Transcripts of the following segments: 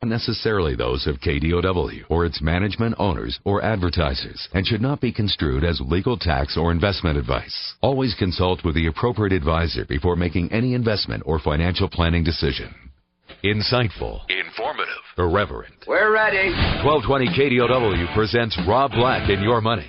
Not necessarily those of KDOW or its management, owners, or advertisers, and should not be construed as legal tax or investment advice. Always consult with the appropriate advisor before making any investment or financial planning decision. Insightful, informative, irreverent. We're ready. 1220 KDOW presents Rob Black in Your Money,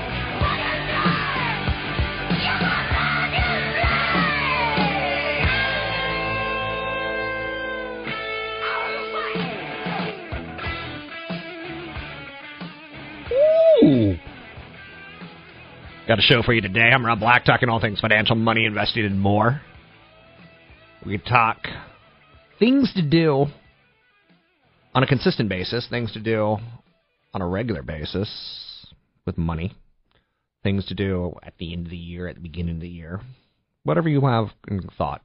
Got a show for you today. I'm Rob Black, talking all things financial, money, investing, and more. We talk things to do on a consistent basis, things to do on a regular basis with money, things to do at the end of the year, at the beginning of the year, whatever you have in thought.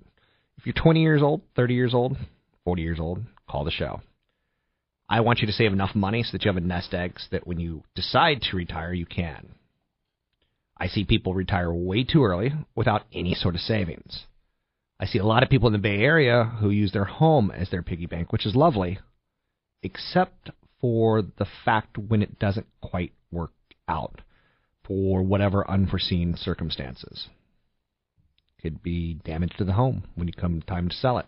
If you're 20 years old, 30 years old, 40 years old, call the show. I want you to save enough money so that you have a nest egg so that when you decide to retire, you can. I see people retire way too early without any sort of savings. I see a lot of people in the Bay Area who use their home as their piggy bank, which is lovely, except for the fact when it doesn't quite work out for whatever unforeseen circumstances. Could be damage to the home when you come time to sell it.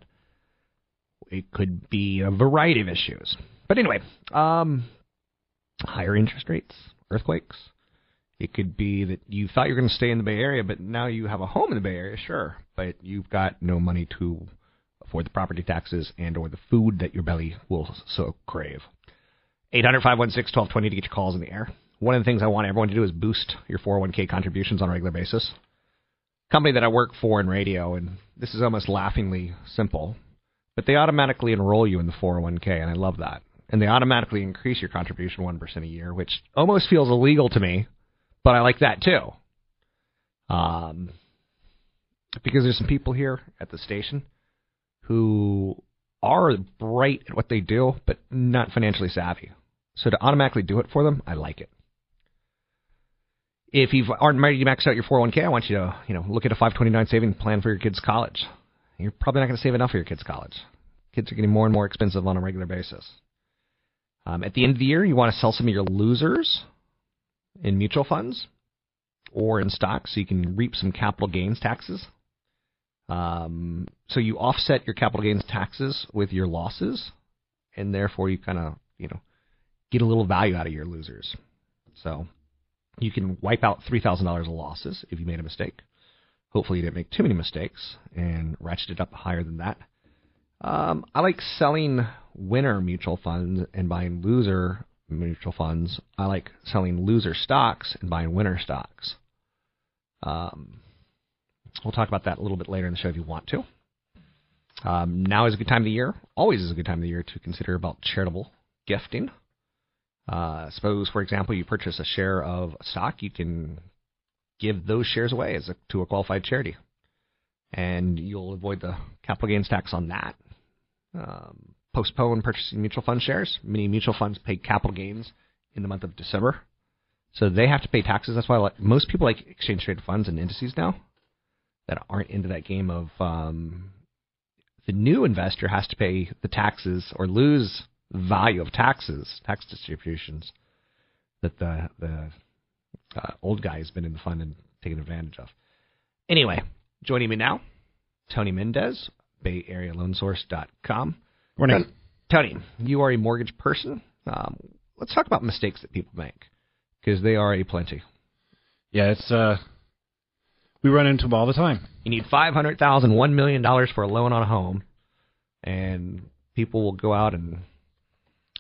It could be a variety of issues. But anyway, um, higher interest rates, earthquakes. It could be that you thought you were going to stay in the Bay Area, but now you have a home in the Bay Area, sure, but you've got no money to afford the property taxes and or the food that your belly will so crave. 800-516-1220 to get your calls in the air. One of the things I want everyone to do is boost your 401k contributions on a regular basis. Company that I work for in radio, and this is almost laughingly simple, but they automatically enroll you in the 401k, and I love that and they automatically increase your contribution 1% a year, which almost feels illegal to me, but I like that too. Um, because there's some people here at the station who are bright at what they do, but not financially savvy. So to automatically do it for them, I like it. If you aren't ready already maxed out your 401k, I want you to, you know, look at a 529 saving plan for your kids' college. You're probably not going to save enough for your kids' college. Kids are getting more and more expensive on a regular basis. Um, at the end of the year, you want to sell some of your losers in mutual funds or in stocks so you can reap some capital gains taxes. Um, so you offset your capital gains taxes with your losses, and therefore you kind of you know get a little value out of your losers. So you can wipe out three thousand dollars of losses if you made a mistake. Hopefully you didn't make too many mistakes and ratchet it up higher than that. Um, I like selling winner mutual funds and buying loser mutual funds. I like selling loser stocks and buying winner stocks. Um, we'll talk about that a little bit later in the show if you want to. Um, now is a good time of the year. Always is a good time of the year to consider about charitable gifting. Uh, suppose, for example, you purchase a share of stock, you can give those shares away as a, to a qualified charity, and you'll avoid the capital gains tax on that. Um, postpone purchasing mutual fund shares. Many mutual funds pay capital gains in the month of December, so they have to pay taxes. That's why most people like exchange traded funds and indices now that aren't into that game of um, the new investor has to pay the taxes or lose value of taxes, tax distributions that the the uh, old guy has been in the fund and taken advantage of. Anyway, joining me now, Tony Mendez, Bay Area BayAreaLoanSource.com. Morning. Tony, you are a mortgage person. Um, let's talk about mistakes that people make because they are a plenty. Yeah, it's uh, we run into them all the time. You need five hundred thousand, one million dollars for a loan on a home, and people will go out and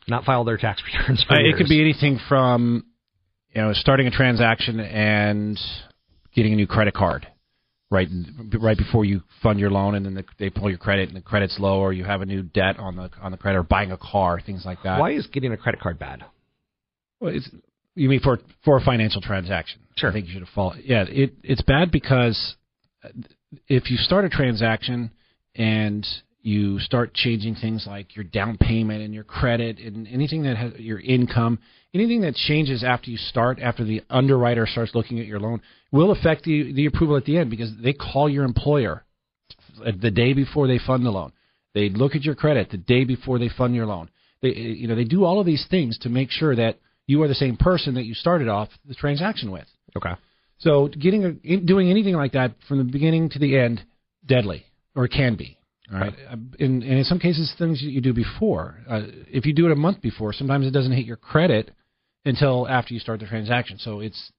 not file their tax returns. For Uh, it could be anything from you know starting a transaction and getting a new credit card right right before you fund your loan, and then the, they pull your credit and the credit's low, or you have a new debt on the on the credit, or buying a car, things like that. Why is getting a credit card bad? Well, it's, you mean for for a financial transaction? Sure. I think you should have followed. Yeah, it it's bad because if you start a transaction and you start changing things like your down payment and your credit and anything that has your income, anything that changes after you start, after the underwriter starts looking at your loan, will affect the the approval at the end because they call your employer the day before they fund the loan. They look at your credit the day before they fund your loan. They you know they do all of these things to make sure that you are the same person that you started off the transaction with. Okay. So getting a, doing anything like that from the beginning to the end, deadly, or it can be. All right. Uh, In, and in some cases, things that you do before. Uh, if you do it a month before, sometimes it doesn't hit your credit until after you start the transaction. So it's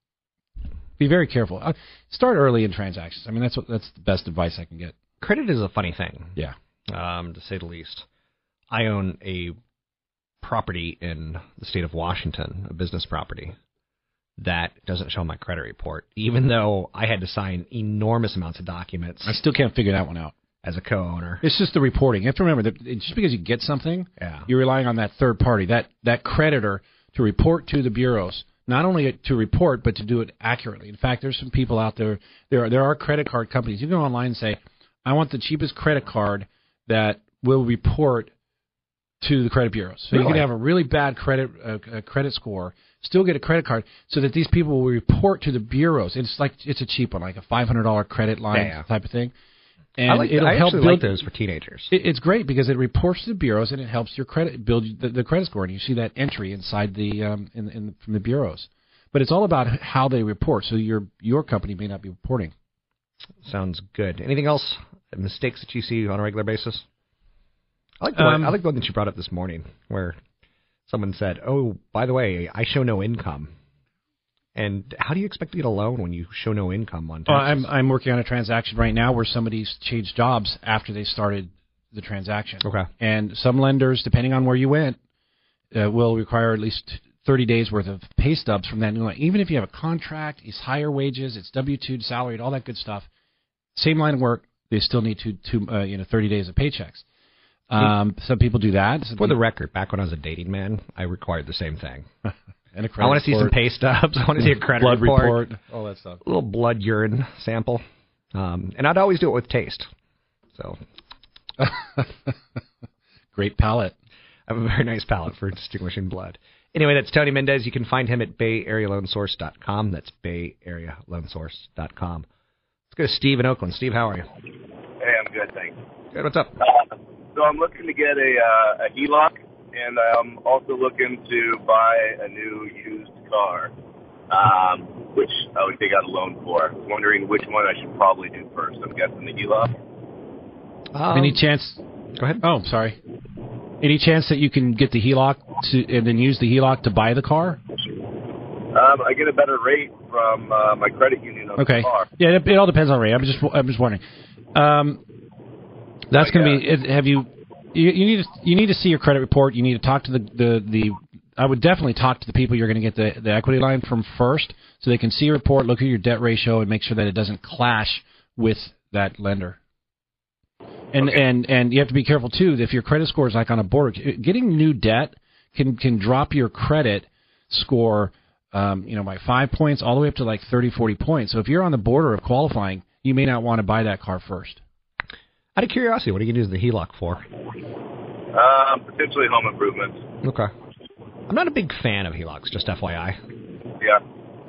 be very careful. Uh, start early in transactions. I mean, that's what that's the best advice I can get. Credit is a funny thing. Yeah. um, to say the least. I own a property in the state of Washington, a business property that doesn't show my credit report, even though I had to sign enormous amounts of documents I still can't figure that one out. As a co-owner. It's just the reporting. You have to remember that just because you get something, Yeah. you're relying on that third party, that that creditor, to report to the bureaus. Not only to report, but to do it accurately. In fact, there's some people out there. There are there are credit card companies. You can go online and say, "I want the cheapest credit card that will report to the credit bureaus." So you can have a really bad credit uh, uh, credit score, still get a credit card, so that these people will report to the bureaus. It's like it's a cheap one, like a five hundred dollar credit line yeah. type of thing. And like. it'll I help build like those for teenagers. it, it's great because it reports to the bureaus and it helps your credit build the, the credit score, and you see that entry inside the um, in, in from the bureaus. But it's all about how they report. So your your company may not be reporting. Sounds good. Anything else? Mistakes that you see on a regular basis? I like the Um, one, I like the one that you brought up this morning, where someone said, "Oh, by the way, I show no income." And how do you expect to get a loan when you show no income on Well, taxes? I'm I'm working on a transaction right now where somebody's changed jobs after they started the transaction. Okay. And some lenders, depending on where you went, uh, will require at least 30 days worth of pay stubs from that new line. Even if you have a contract, it's higher wages, it's W-2 salaried, all that good stuff. Same line of work, they still need to, to uh, you know 30 days of paychecks. Um, some people do that. Some For the record, back when I was a dating man, I required the same thing. and a I want to see some pay stubs. I want to see a credit blood report, report, all that stuff. a little blood urine sample, um, and I'd always do it with taste. So Great palate. I have a very nice palate for distinguishing blood. Anyway, that's Tony Mendez. You can find him at BayAreaLoanSource.com. That's BayAreaLoanSource.com. Let's go to Steve in Oakland. Steve, how are you? Hey, I'm good, thanks. Good. What's up? Uh, so I'm looking to get a uh, a HELOC, and I'm also looking to buy a new used car, um, which I would take out a loan for. Wondering which one I should probably do first. I'm guessing the HELOC. Um, Any chance? Go ahead. Oh, sorry. Any chance that you can get the HELOC to and then use the HELOC to buy the car? Um, I get a better rate from uh, my credit union on Okay. the car. Okay. Yeah, it, it all depends on rate. I'm just I'm just wondering. Um, that's going to be. it- Have you, you? You need to you need to see your credit report. You need to talk to the the the. I would definitely talk to the people you're going to get the the equity line from first, so they can see your report, look at your debt ratio, and make sure that it doesn't clash with that lender. And and and you have to be careful too. If your credit score is like on a border, getting new debt can can drop your credit score, um, you know, by five points all the way up to like 30, 40 points. So if you're on the border of qualifying, you may not want to buy that car first. Out of curiosity, what are you going to use the HELOC for? Um, potentially home improvements. Okay. I'm not a big fan of HELOCs, just FYI. Yeah.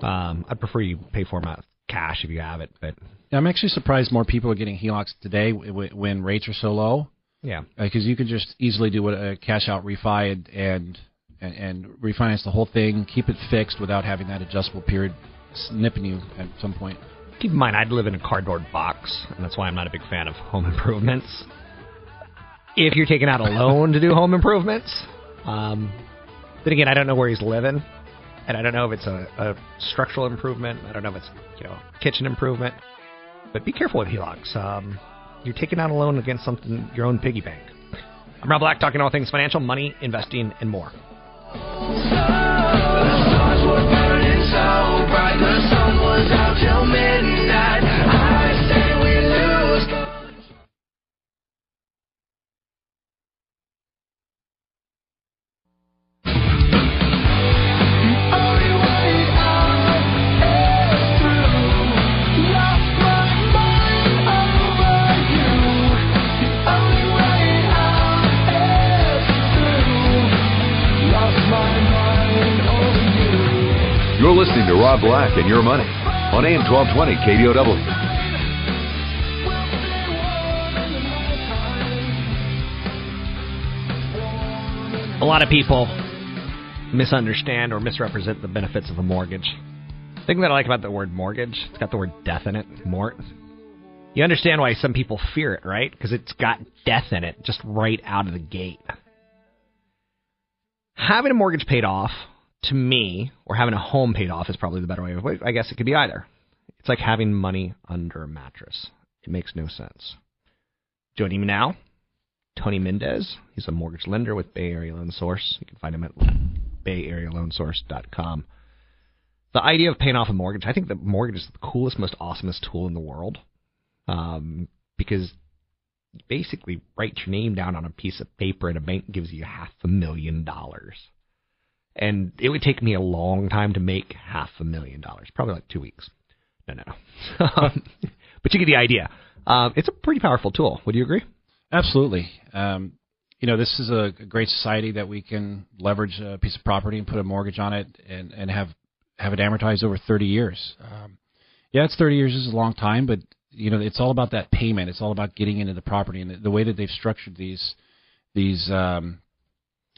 Um, I'd prefer you pay for them out cash if you have it, but I'm actually surprised more people are getting HELOCs today w- w- when rates are so low yeah. because you could just easily do a cash out refi and, and and and refinance the whole thing, keep it fixed without having that adjustable period snipping you at some point. Keep in mind, I'd live in a cardboard box, and that's why I'm not a big fan of home improvements. if you're taking out a loan to do home improvements. Um, then again, I don't know where he's living, and I don't know if it's a, a structural improvement. I don't know if it's you know kitchen improvement. But be careful with HELOCs. Um, you're taking out a loan against something your own piggy bank. I'm Rob Black, talking all things financial, money, investing, and more. You're Rob Black and Your Money on AM 1220 KDOW. A lot of people misunderstand or misrepresent the benefits of a mortgage. The thing that I like about the word mortgage, it's got the word death in it, mort. You understand why some people fear it, right? Because it's got death in it just right out of the gate. Having a mortgage paid off to me, or having a home paid off is probably the better way. Of, I guess it could be either. It's like having money under a mattress. It makes no sense. Joining me now, Tony Mendez. He's a mortgage lender with Bay Area Loan Source. You can find him at bayarealoansource.com. The idea of paying off a mortgage, I think the mortgage is the coolest, most awesomest tool in the world um, because you basically write your name down on a piece of paper and a bank gives you half a million dollars and it would take me a long time to make half a million dollars, probably like two weeks. No, no, no. um, but you get the idea. Um, it's a pretty powerful tool. Would you agree? Absolutely. Um, you know, this is a, great society that we can leverage a piece of property and put a mortgage on it and, and have have it amortized over 30 years. Um, yeah, it's 30 years is a long time, but you know, it's all about that payment. It's all about getting into the property and the, the way that they've structured these these um,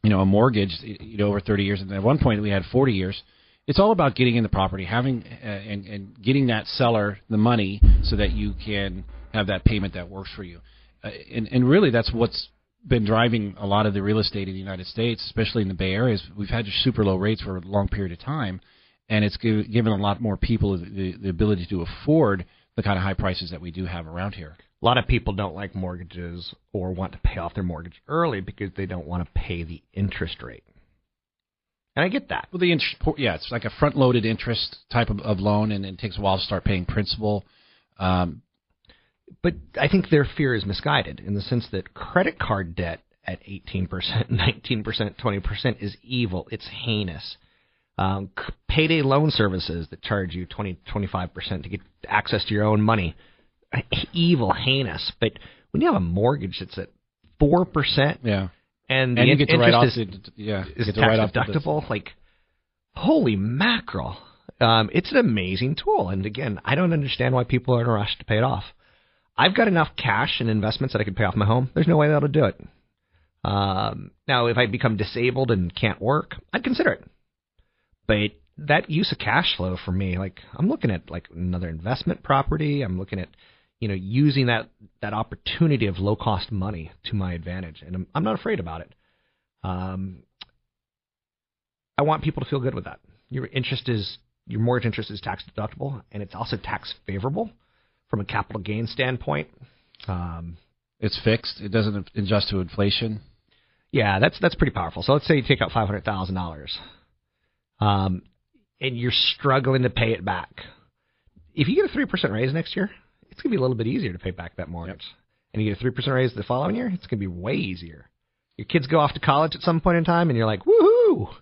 you know, a mortgage, you know, over 30 years, and at one point we had 40 years. It's all about getting in the property, having uh, and and getting that seller the money so that you can have that payment that works for you. Uh, and and really, that's what's been driving a lot of the real estate in the United States, especially in the Bay Area. Is we've had super low rates for a long period of time, and it's given a lot more people the, the ability to afford the kind of high prices that we do have around here a lot of people don't like mortgages or want to pay off their mortgage early because they don't want to pay the interest rate. And I get that. Well, the interest, yeah, it's like a front-loaded interest type of, of loan, and it takes a while to start paying principal. Um, but I think their fear is misguided in the sense that credit card debt at 18%, 19%, 20% is evil. It's heinous. Um, payday loan services that charge you 20, 25% to get access to your own money evil, heinous. But when you have a mortgage that's at four percent, yeah, and, and you get to write off is, the, yeah, is tax deductible, like holy mackerel. Um, it's an amazing tool, and again, I don't understand why people are in a rush to pay it off. I've got enough cash and investments that I could pay off my home. There's no way that'll do it. Um, now, if I become disabled and can't work, I'd consider it. But that use of cash flow for me, like I'm looking at like another investment property. I'm looking at you know, using that that opportunity of low cost money to my advantage, and I'm, I'm not afraid about it. Um, I want people to feel good with that. Your interest is your mortgage interest is tax deductible, and it's also tax favorable from a capital gain standpoint. Um, it's fixed; it doesn't adjust to inflation. Yeah, that's that's pretty powerful. So let's say you take out five hundred thousand dollars, um, and you're struggling to pay it back. If you get a three percent raise next year, it's going to be a little bit easier to pay back that mortgage. Yep. And you get a 3% raise the following year, it's going to be way easier. Your kids go off to college at some point in time, and you're like, woohoo!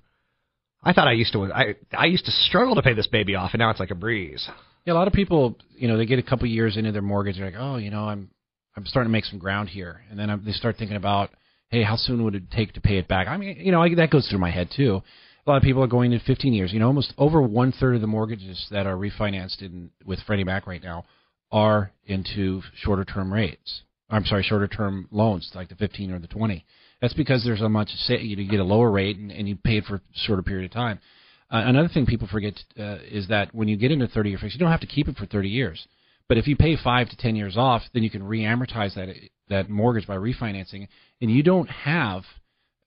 I thought I used to I I used to struggle to pay this baby off, and now it's like a breeze. Yeah, a lot of people, you know, they get a couple years into their mortgage, they're like, oh, you know, I'm I'm starting to make some ground here, and then um, they start thinking about, hey, how soon would it take to pay it back? I mean, you know, I, that goes through my head too. A lot of people are going in 15 years. You know, almost over one third of the mortgages that are refinanced in with Freddie Mac right now are into shorter term rates. I'm sorry, shorter term loans like the 15 or the 20. That's because there's a much you get a lower rate and, and you pay it for a shorter period of time. Uh, another thing people forget uh, is that when you get into 30 year fix, you don't have to keep it for 30 years. But if you pay five to 10 years off, then you can re-amortize that that mortgage by refinancing, and you don't have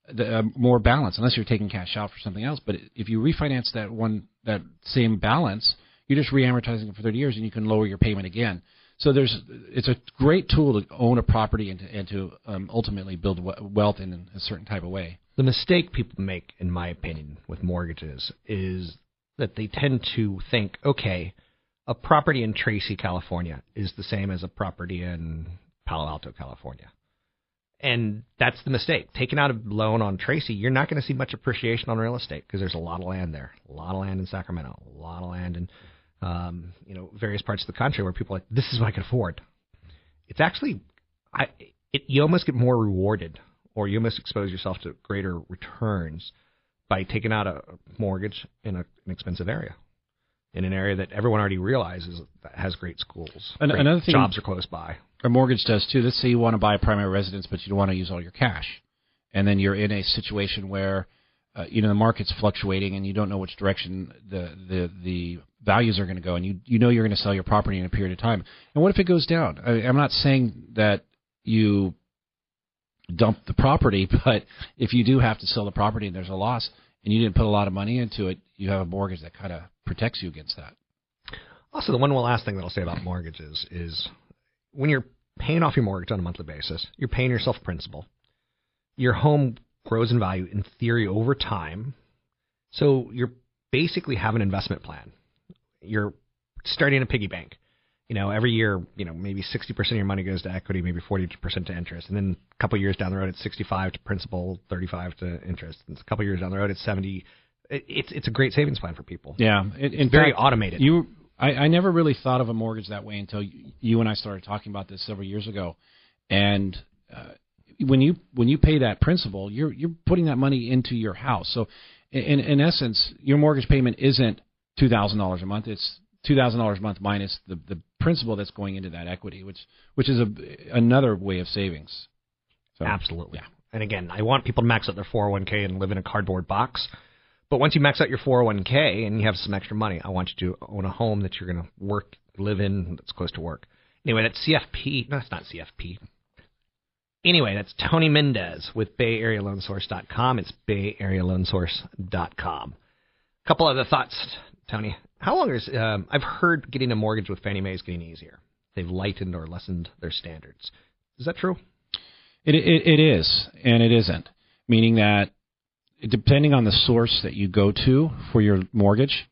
the, uh, more balance unless you're taking cash out for something else. But if you refinance that one that same balance, you're just re-amortizing it for 30 years, and you can lower your payment again. So there's it's a great tool to own a property and to, and to um, ultimately build wealth in a certain type of way. The mistake people make, in my opinion, with mortgages is that they tend to think, okay, a property in Tracy, California, is the same as a property in Palo Alto, California. And that's the mistake. Taking out a loan on Tracy, you're not going to see much appreciation on real estate because there's a lot of land there, a lot of land in Sacramento, a lot of land in um, you know various parts of the country where people are like this is what I can afford. It's actually, I it, you almost get more rewarded, or you almost expose yourself to greater returns by taking out a mortgage in a, an expensive area in an area that everyone already realizes has great schools. An- great another thing, jobs are close by. A mortgage does too. Let's say you want to buy a primary residence, but you don't want to use all your cash, and then you're in a situation where uh, you know the market's fluctuating and you don't know which direction the the the values are going to go, and you you know you're going to sell your property in a period of time. And what if it goes down? I, I'm not saying that you dump the property, but if you do have to sell the property and there's a loss and you didn't put a lot of money into it, you have a mortgage that kind of protects you against that. Also, the one last thing that I'll say about mortgages is when you're paying off your mortgage on a monthly basis, you're paying yourself principal. Your home grows in value in theory over time. So you're basically have an investment plan. You're starting a piggy bank. You know, every year, you know, maybe 60% of your money goes to equity, maybe 40% to interest. And then a couple of years down the road, it's 65 to principal, 35 to interest. And a couple years down the road, it's 70. It's it's a great savings plan for people. Yeah, it, it's very fact, automated. You I, I never really thought of a mortgage that way until you and I started talking about this several years ago. And uh, when you when you pay that principal, you're you're putting that money into your house. So in in essence, your mortgage payment isn't two thousand dollars a month. It's two thousand dollars a month minus the the principal that's going into that equity, which which is a another way of savings. So, Absolutely. Yeah. And again, I want people to max out their 401k and live in a cardboard box. But once you max out your 401k and you have some extra money, I want you to own a home that you're going to work, live in, that's close to work. Anyway, that's CFP. No, that's not CFP. Anyway, that's Tony Mendez with BayAreaLoanSource.com. It's BayAreaLoanSource.com. A couple other thoughts, Tony. How long is um, I've heard getting a mortgage with Fannie Mae is getting easier. They've lightened or lessened their standards. Is that true? It, it, it is, and it isn't. Meaning that depending on the source that you go to for your mortgage,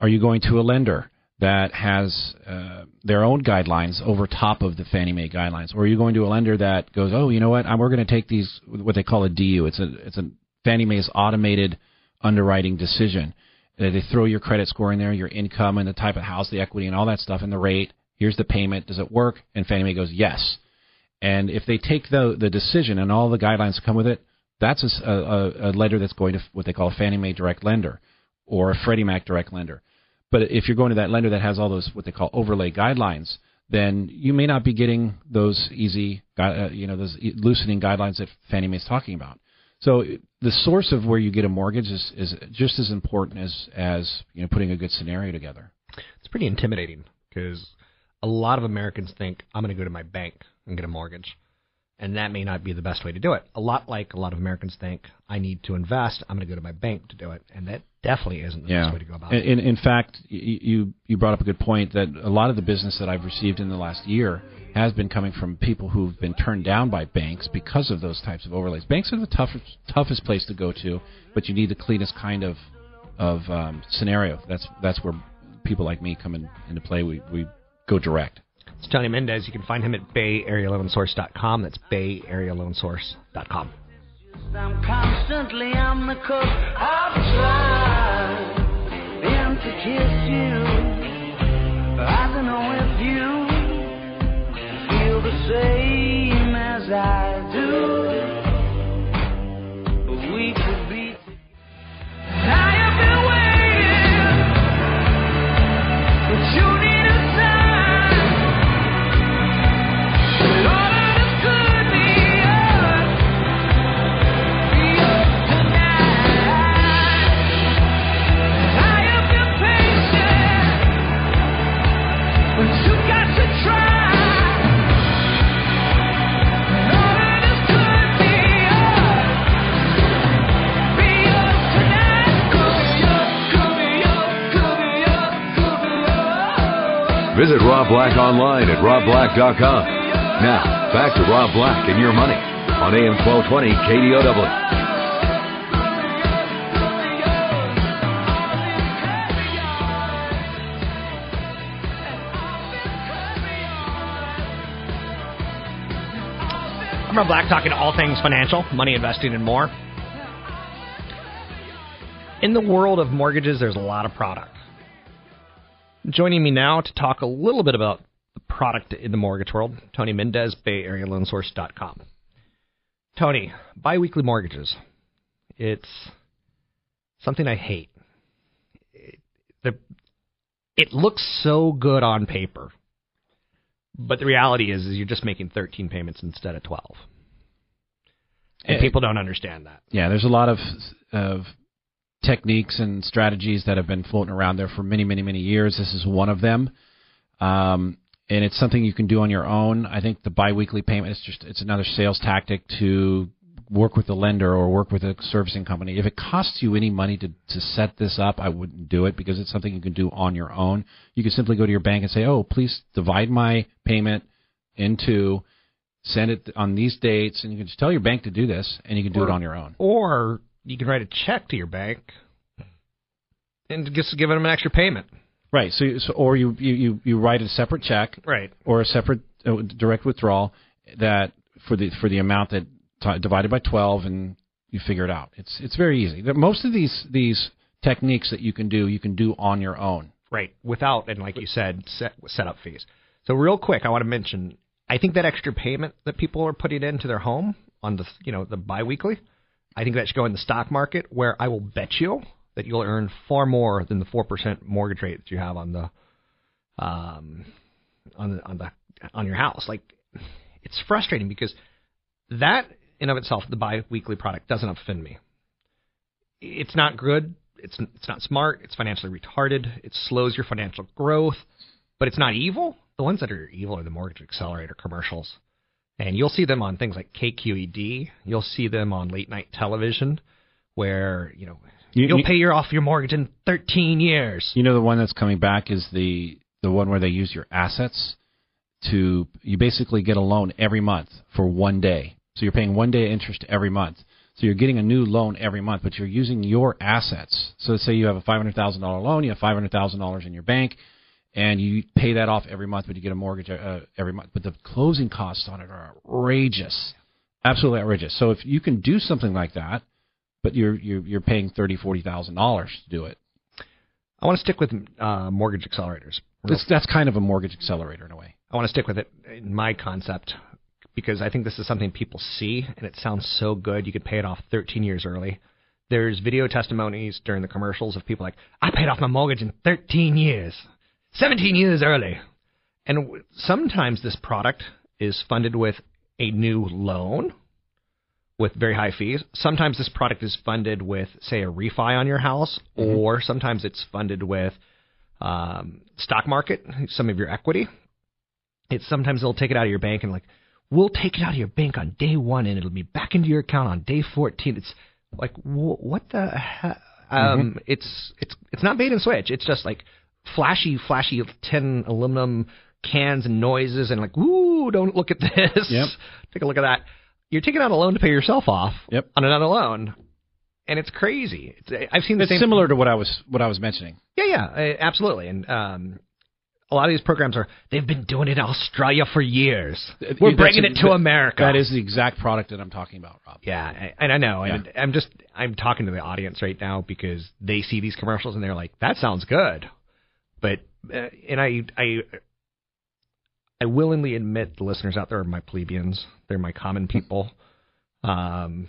are you going to a lender that has uh, their own guidelines over top of the Fannie Mae guidelines, or are you going to a lender that goes, oh, you know what, we're going to take these what they call a DU. It's a it's a Fannie Mae's automated underwriting decision. Uh, they throw your credit score in there, your income, and the type of house, the equity, and all that stuff, and the rate. Here's the payment. Does it work? And Fannie Mae goes yes. And if they take the the decision and all the guidelines come with it, that's a, a, a lender that's going to what they call a Fannie Mae direct lender or a Freddie Mac direct lender. But if you're going to that lender that has all those what they call overlay guidelines, then you may not be getting those easy, uh, you know, those loosening guidelines that Fannie Mae is talking about. So the source of where you get a mortgage is, is just as important as as you know putting a good scenario together. It's pretty intimidating because a lot of Americans think I'm going to go to my bank and get a mortgage and that may not be the best way to do it. A lot like a lot of Americans think, I need to invest. I'm going to go to my bank to do it, and that definitely isn't the yeah. best way to go about it. In, in fact, you you brought up a good point that a lot of the business that I've received in the last year has been coming from people who've been turned down by banks because of those types of overlays. Banks are the toughest toughest place to go to, but you need the cleanest kind of of um, scenario. That's that's where people like me come in, into play. We we go direct. It's Tony Mendez. You can find him at BayAreaLoanSource.com. That's BayAreaLoanSource.com. I'm constantly on the cook. I've tried to kiss you. I don't know if you feel the same Rob Black online at robblack.com. Now, back to Rob Black and your money on AM 1220 KDOW. I'm Rob Black talking all things financial, money investing, and more. In the world of mortgages, there's a lot of product. Joining me now to talk a little bit about the product in the mortgage world, Tony Mendez, Bay Area Loansource.com. Tony, biweekly mortgages. It's something I hate. It, it looks so good on paper. But the reality is, is you're just making 13 payments instead of 12. And people don't understand that. Yeah, there's a lot of of techniques and strategies that have been floating around there for many, many, many years. This is one of them, um, and it's something you can do on your own. I think the biweekly payment is just it's another sales tactic to work with the lender or work with a servicing company. If it costs you any money to, to set this up, I wouldn't do it because it's something you can do on your own. You can simply go to your bank and say, oh, please divide my payment into, send it on these dates, and you can just tell your bank to do this, and you can do or, it on your own. Or you can write a check to your bank and just give them an extra payment. Right. So, so or you, you, you write a separate check. Right. Or a separate uh, direct withdrawal that for the for the amount that t- divided by 12 and you figure it out. It's it's very easy. Most of these these techniques that you can do, you can do on your own. Right, without and like you said, set setup fees. So real quick, I want to mention. I think that extra payment that people are putting into their home on the you know the biweekly, I think that should go in the stock market, where I will bet you that you'll earn far more than the four percent mortgage rate that you have on the um on the on the on your house. Like it's frustrating because that in of itself, the bi-weekly product doesn't offend me. It's not good. It's it's not smart. It's financially retarded. It slows your financial growth, but it's not evil. The ones that are evil are the mortgage accelerator commercials, and you'll see them on things like KQED. You'll see them on late night television, where you know you, will pay your off your mortgage in 13 years. You know the one that's coming back is the the one where they use your assets to you basically get a loan every month for one day so you're paying one day interest every month. So you're getting a new loan every month, but you're using your assets. So let's say you have a $500,000 loan, you have $500,000 in your bank, and you pay that off every month, but you get a mortgage uh, every month. But the closing costs on it are outrageous, absolutely outrageous. So if you can do something like that, but you're you're, you're paying thirty, forty thousand dollars to do it. I want to stick with uh, mortgage accelerators. That's, that's kind of a mortgage accelerator in a way. I want to stick with it in my concept because I think this is something people see and it sounds so good. You could pay it off 13 years early. There's video testimonies during the commercials of people like, I paid off my mortgage in 13 years, 17 years early. And sometimes this product is funded with a new loan with very high fees. Sometimes this product is funded with, say, a refi on your house, mm-hmm. or sometimes it's funded with um, stock market, some of your equity. It's sometimes they'll take it out of your bank and like, we'll take it out of your bank on day one and it'll be back into your account on day 14. It's like, what the hell? Um, mm-hmm. It's it's it's not bait and switch. It's just like flashy, flashy tin aluminum cans and noises and like, ooh, don't look at this. Yep. Take a look at that. You're taking out a loan to pay yourself off. Yep. On another loan, and it's crazy. It's, I've seen the it's same. similar to what I was what I was mentioning. Yeah, yeah, absolutely. And um, a lot of these programs are they've been doing it in Australia for years. We're That's bringing it to that, America. That is the exact product that I'm talking about, Rob. Yeah, and I know, yeah. and I'm just I'm talking to the audience right now because they see these commercials and they're like, "That sounds good," but uh, and I I I willingly admit the listeners out there are my plebeians. They're my common people. Um,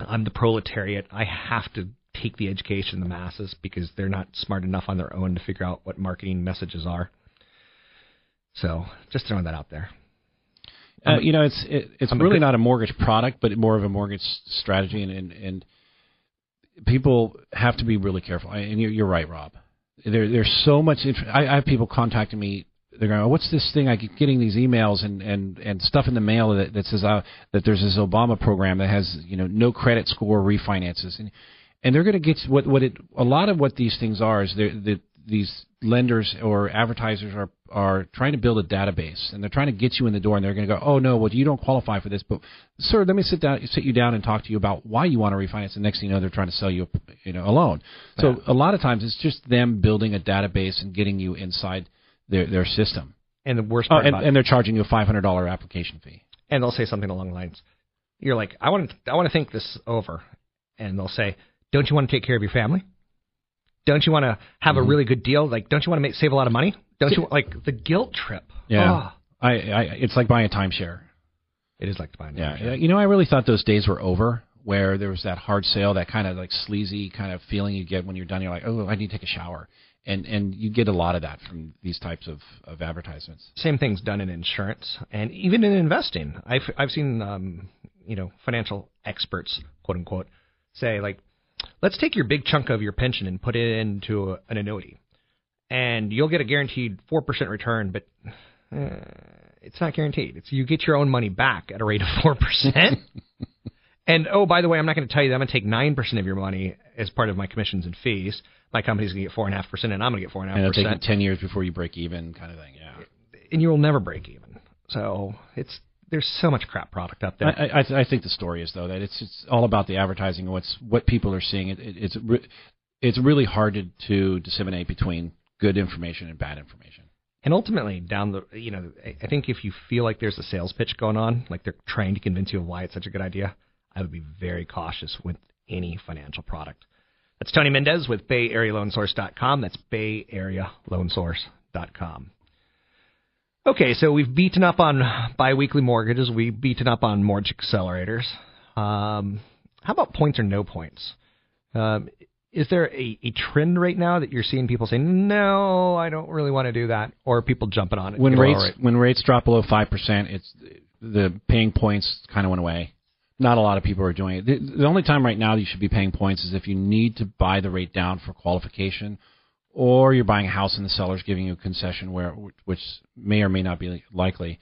I'm the proletariat. I have to take the education of the masses because they're not smart enough on their own to figure out what marketing messages are. So just throwing that out there. Uh, you know, it's it, it's I'm really not a mortgage product, but more of a mortgage strategy, and and, and people have to be really careful. And you're, you're right, Rob. There, there's so much. Int- I, I have people contacting me. They're going, oh, "What's this thing? I keep getting these emails and and and stuff in the mail that, that says uh, that there's this Obama program that has you know no credit score refinances." And and they're going to get what what it a lot of what these things are is the these lenders or advertisers are are trying to build a database and they're trying to get you in the door and they're going to go, oh no, well you don't qualify for this, but sir, let me sit down, sit you down and talk to you about why you want to refinance. And next thing you know, they're trying to sell you, a, you know, a loan. So a lot of times it's just them building a database and getting you inside their their system. And the worst Oh, part and, about and they're charging you a five hundred dollar application fee. and they'll say something along the lines, "You're like, I want to, I want to think this over," and they'll say, "Don't you want to take care of your family? Don't you want to have Mm-hmm. a really good deal? Like, don't you want to make save a lot of money? Don't you like the guilt trip? Yeah, Oh, I, I it's like buying a timeshare. it is like buying. A Yeah, yeah. You know, I really thought those days were over where there was that hard sale, that kind of like sleazy kind of feeling you get when you're done. You're like, oh, I need to take a shower, and and you get a lot of that from these types of of advertisements. Same thing's done in insurance and even in investing. I've I've seen um, you know financial experts quote unquote say like, let's take your big chunk of your pension and put it into a, an annuity, and you'll get a guaranteed four percent return, but uh, it's not guaranteed. It's you get your own money back at a rate of four percent. And oh, by the way, I'm not going to tell you that I'm going to take nine percent of your money as part of my commissions and fees. My company's going to get four and a half percent, and I'm going to get four and a And it'll take percent ten years before you break even, kind of thing. Yeah. and you will never break even. So it's there's so much crap product out there. I, I, I think the story is though that it's it's all about the advertising and what's what people are seeing. It, it, it's re- it's really hard to, to disseminate between good information and bad information. and ultimately, down the you know, I- I think if you feel like there's a sales pitch going on, like they're trying to convince you of why it's such a good idea, I would be very cautious with any financial product. That's Tony Mendez with BayAreaLoanSource.com. That's BayAreaLoanSource.com. Okay, so we've beaten up on biweekly mortgages. We've beaten up on mortgage accelerators. Um, how about points or no points? Um, is there a, a trend right now that you're seeing people saying, no, I don't really want to do that, or people jumping on it? When Get a lower rates rate? when rates drop below five percent, it's the paying points kind of went away. Not a lot of people are doing it. The, the only time right now you should be paying points is if you need to buy the rate down for qualification, or you're buying a house and the seller's giving you a concession where which may or may not be likely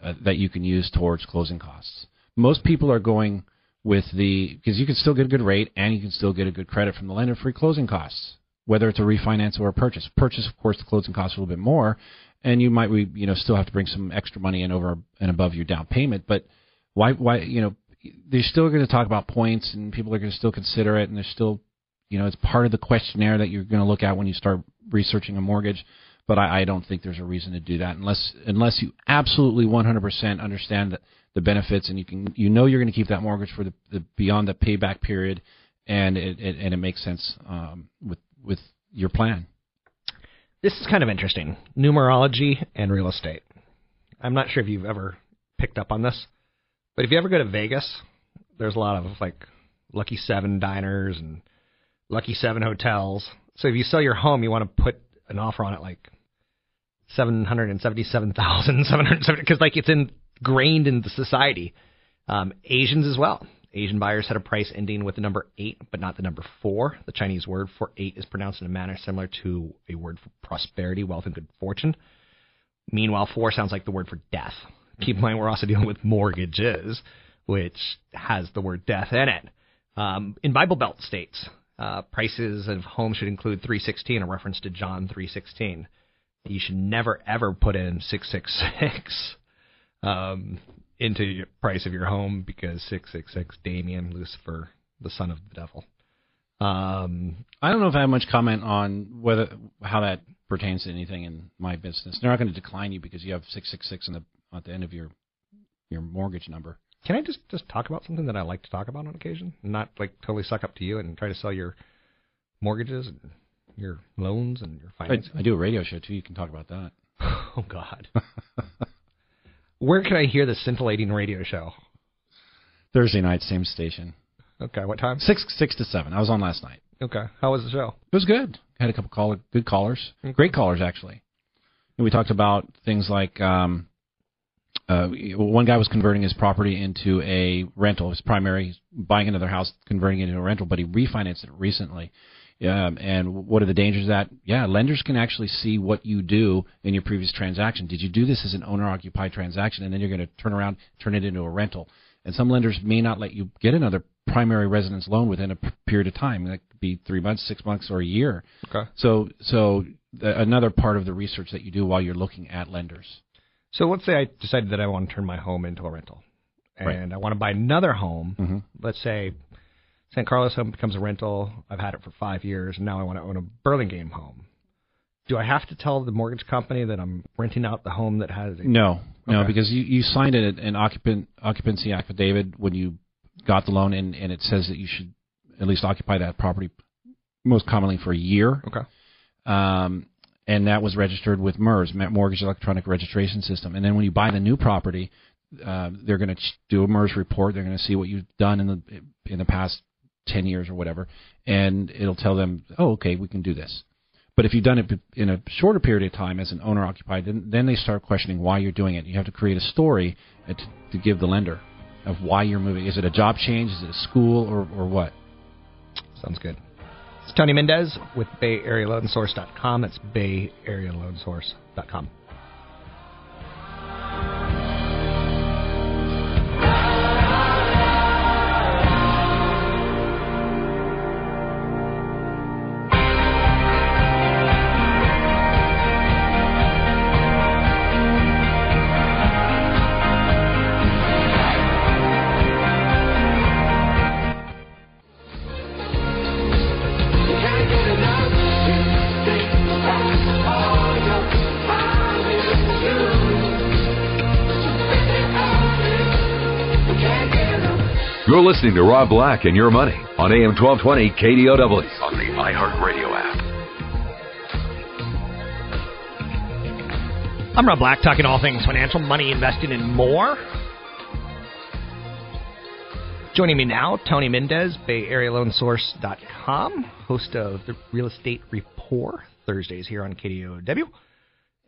uh, that you can use towards closing costs. Most people are going with the because you can still get a good rate and you can still get a good credit from the lender for closing costs, whether it's a refinance or a purchase. Purchase, of course, the closing costs a little bit more, and you might you know still have to bring some extra money in over and above your down payment. But why why you know they're still going to talk about points and people are going to still consider it and there's still you know it's part of the questionnaire that you're going to look at when you start researching a mortgage. But I, I don't think there's a reason to do that unless unless you absolutely 100% understand that the benefits and you can you know you're going to keep that mortgage for the, the beyond the payback period and it, it and it makes sense um, with with your plan. This is kind of interesting. Numerology and real estate. I'm not sure if you've ever picked up on this, but if you ever go to Vegas, there's a lot of like Lucky Seven diners and Lucky Seven hotels. So if you sell your home, you want to put an offer on it like seven hundred and seventy-seven thousand seven hundred seventy because like it's ingrained in the society. Um, Asians as well. Asian buyers had a price ending with the number eight, but not the number four. The Chinese word for eight is pronounced in a manner similar to a word for prosperity, wealth, and good fortune. Meanwhile, four sounds like the word for death. Keep in mind, we're also dealing with mortgages, which has the word death in it. Um, in Bible Belt states, uh, prices of homes should include 316, a reference to John 316. You should never ever put in 666 um, into your price of your home because 666 Damien Lucifer, the son of the devil. Um, I don't know if I have much comment on whether how that pertains to anything in my business. They're not going to decline you because you have six six six in the at the end of your your mortgage number. Can I just just talk about something that I like to talk about on occasion, not like totally suck up to you and try to sell your mortgages and your loans and your I. I do a radio show too. You can talk about that. oh God, where can I hear the scintillating radio show? Thursday night, same station, Okay, what time? six six to seven. I was on last night. Okay, how was the show? It was good. Had a couple caller, good callers, great callers actually. And we talked about things like um, uh, one guy was converting his property into a rental, his primary, buying another house, converting it into a rental, but he refinanced it recently. Um, and what are the dangers of that? Yeah, lenders can actually see what you do in your previous transaction. Did you do this as an owner-occupied transaction, and then you're going to turn around, turn it into a rental? And some lenders may not let you get another primary residence loan within a period of time. That could be three months, six months, or a year. Okay. So, so the, another part of the research that you do while you're looking at lenders. So let's say I decided that I want to turn my home into a rental, and Right. I want to buy another home. Mhm. Let's say San Carlos home becomes a rental. I've had it for five years, and now I want to own a Burlingame home. Do I have to tell the mortgage company that I'm renting out the home that has a No, no, because you, you signed an, an occupant occupancy affidavit when you got the loan, and, and it says that you should at least occupy that property most commonly for a year. Okay. Um, and that was registered with MERS, Mortgage Electronic Registration System. And then when you buy the new property, uh, they're going to do a MERS report. They're going to see what you've done in the in the past ten years or whatever, and it'll tell them, oh, okay, we can do this. But if you've done it in a shorter period of time as an owner occupied, then then they start questioning why you're doing it. You have to create a story to, to give the lender of why you're moving. Is it a job change? Is it a school or or what? Sounds good. It's Tony Mendez with BayAreaLoanSource.com. It's BayAreaLoanSource.com. listening to Rob Black and Your Money on AM 1220 KDOW on the iHeartRadio app. I'm Rob Black, talking all things financial, money, investing, and more. Joining me now, Tony Mendez, Bay Area BayAreaLoanSource.com, host of the Real Estate Report, Thursdays here on KDOW,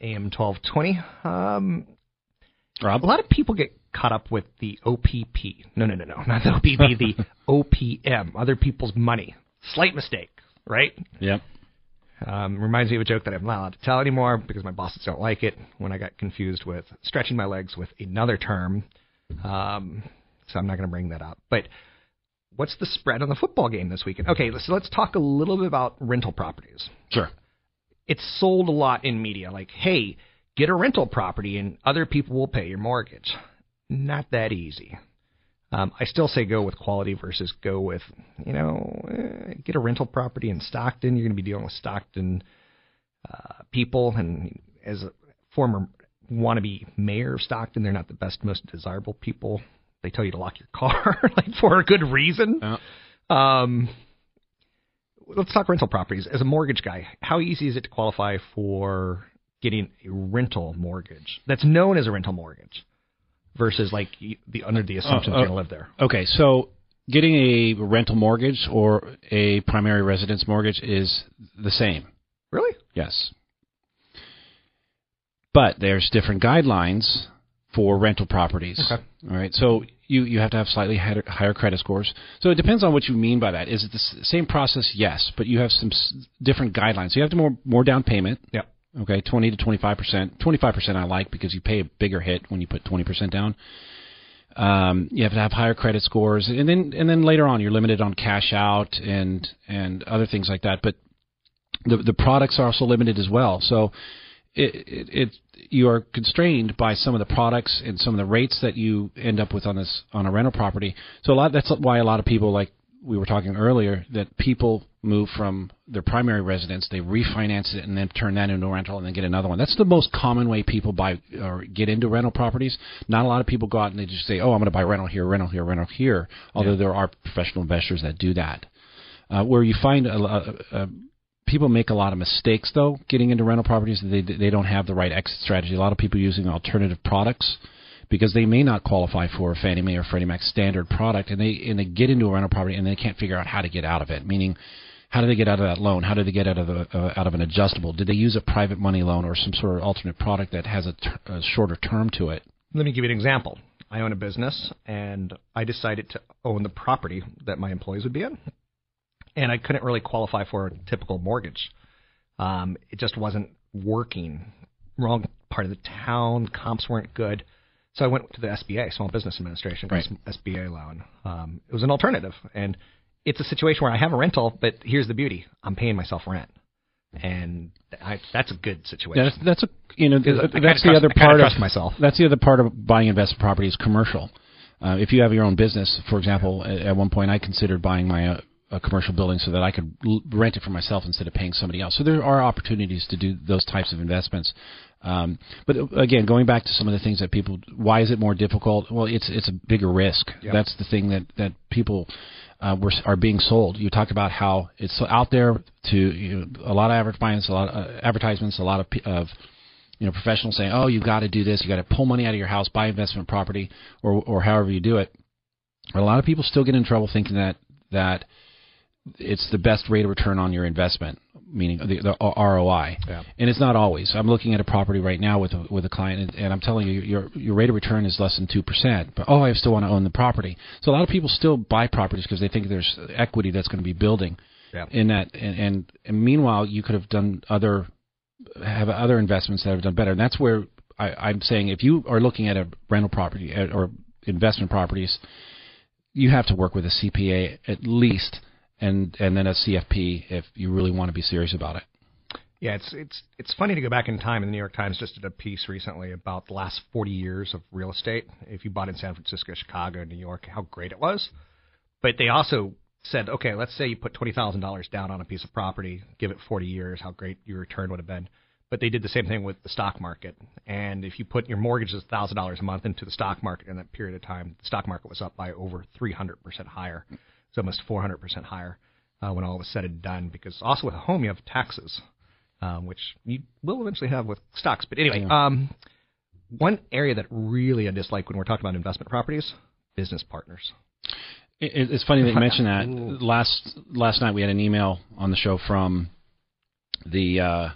AM 1220. Um, Rob? a lot of people get caught up with the OPP. No, no, no, no, not the OPP, the OPM, other people's money. Slight mistake, right? Yep. Um, reminds me of a joke that I'm not allowed to tell anymore because my bosses don't like it when I got confused with stretching my legs with another term. Um, so I'm not going to bring that up. But what's the spread on the football game this weekend? Okay, so let's talk a little bit about rental properties. Sure. It's sold a lot in media like, hey, get a rental property and other people will pay your mortgage. Not that easy. Um, I still say go with quality versus go with, you know, eh, get a rental property in Stockton. You're going to be dealing with Stockton uh, people, and as a former wannabe mayor of Stockton, they're not the best, most desirable people. They tell you to lock your car, like for a good reason. Yeah. Um, let's talk rental properties. As a mortgage guy, how easy is it to qualify for getting a rental mortgage that's known as a rental mortgage versus like the under the assumption uh, you're going to live there? Okay, so getting a rental mortgage or a primary residence mortgage is the same. Really? Yes. But there's different guidelines for rental properties. Okay. All right. So you, you have to have slightly higher, higher credit scores. So it depends on what you mean by that. Is it the same process? Yes, but you have some s- different guidelines. So you have to more more down payment. Yep. Okay, 20 to 25 percent. 25 percent I like because you pay a bigger hit when you put 20 percent down. Um, you have to have higher credit scores, and then and then later on you're limited on cash out and and other things like that. But the the products are also limited as well. So it, it, it you are constrained by some of the products and some of the rates that you end up with on this on a rental property. So a lot that's why a lot of people like we were talking earlier that people move from their primary residence, they refinance it and then turn that into a rental and then get another one. That's the most common way people buy or get into rental properties. Not a lot of people go out and they just say, "Oh, I'm going to buy rental here, rental here, rental here." Although there are professional investors that do that. Uh, where you find a, a, a people make a lot of mistakes though getting into rental properties. They they don't have the right exit strategy. A lot of people using alternative products because they may not qualify for a Fannie Mae or Freddie Mac standard product, and they and they get into a rental property and they can't figure out how to get out of it. Meaning, how do they get out of that loan? How do they get out of the, uh, out of an adjustable? Did they use a private money loan or some sort of alternate product that has a, ter- a shorter term to it? Let me give you an example. I own a business, and I decided to own the property that my employees would be in, and I couldn't really qualify for a typical mortgage. Um, it just wasn't working. Wrong part of the town, comps weren't good, so I went to the SBA, Small Business Administration, got Right. SBA loan. Um, it was an alternative, and it's a situation where I have a rental, but here's the beauty: I'm paying myself rent. and I, that's a good situation. That's, that's a you know Because I kinda that's the trust- other part of myself. That's the other part of buying investment property is commercial. Uh, if you have your own business, for example, at, at one point I considered buying my uh, a commercial building so that I could l- rent it for myself instead of paying somebody else. So there are opportunities to do those types of investments. Um, but uh, again, going back to some of the things that people, why is it more difficult? Well, it's it's a bigger risk. Yeah. That's the thing that that people uh, were are being sold. You talked about how it's out there to you know, a lot of advertisements, a lot of uh, advertisements, a lot of, of you know professionals saying, "Oh, you've got to do this. You got to pull money out of your house, buy investment property, or or however you do it." But A lot of people still get in trouble thinking that that it's the best rate of return on your investment, meaning the, the uh, ROI. Yeah. And it's not always. I'm looking at a property right now with a, with a client, and, and I'm telling you, your your rate of return is less than two percent. But oh, I still want to own the property. So a lot of people still buy properties because they think there's equity that's going to be building Yeah. in that. And, and and meanwhile, you could have done other have other investments that have done better. And that's where I, I'm saying if you are looking at a rental property or investment properties, you have to work with a CPA at least, and and then a CFP if you really want to be serious about it. Yeah, it's it's it's funny to go back in time. And the New York Times just did a piece recently about the last 40 years of real estate. If you bought in San Francisco, Chicago, New York, how great it was. But they also said, okay, let's say you put twenty thousand dollars down on a piece of property, give it 40 years, how great your return would have been. But they did the same thing with the stock market. And if you put your mortgage thousand dollars a month into the stock market in that period of time, the stock market was up by over 300 percent higher. It's almost 400 percent higher uh, when all was said and done. Because also with a home, you have taxes um, which you will eventually have with stocks. But anyway, um, one area that really I dislike when we're talking about investment properties, business partners. It, it's funny that you mentioned that. Last last night we had an email on the show from the uh,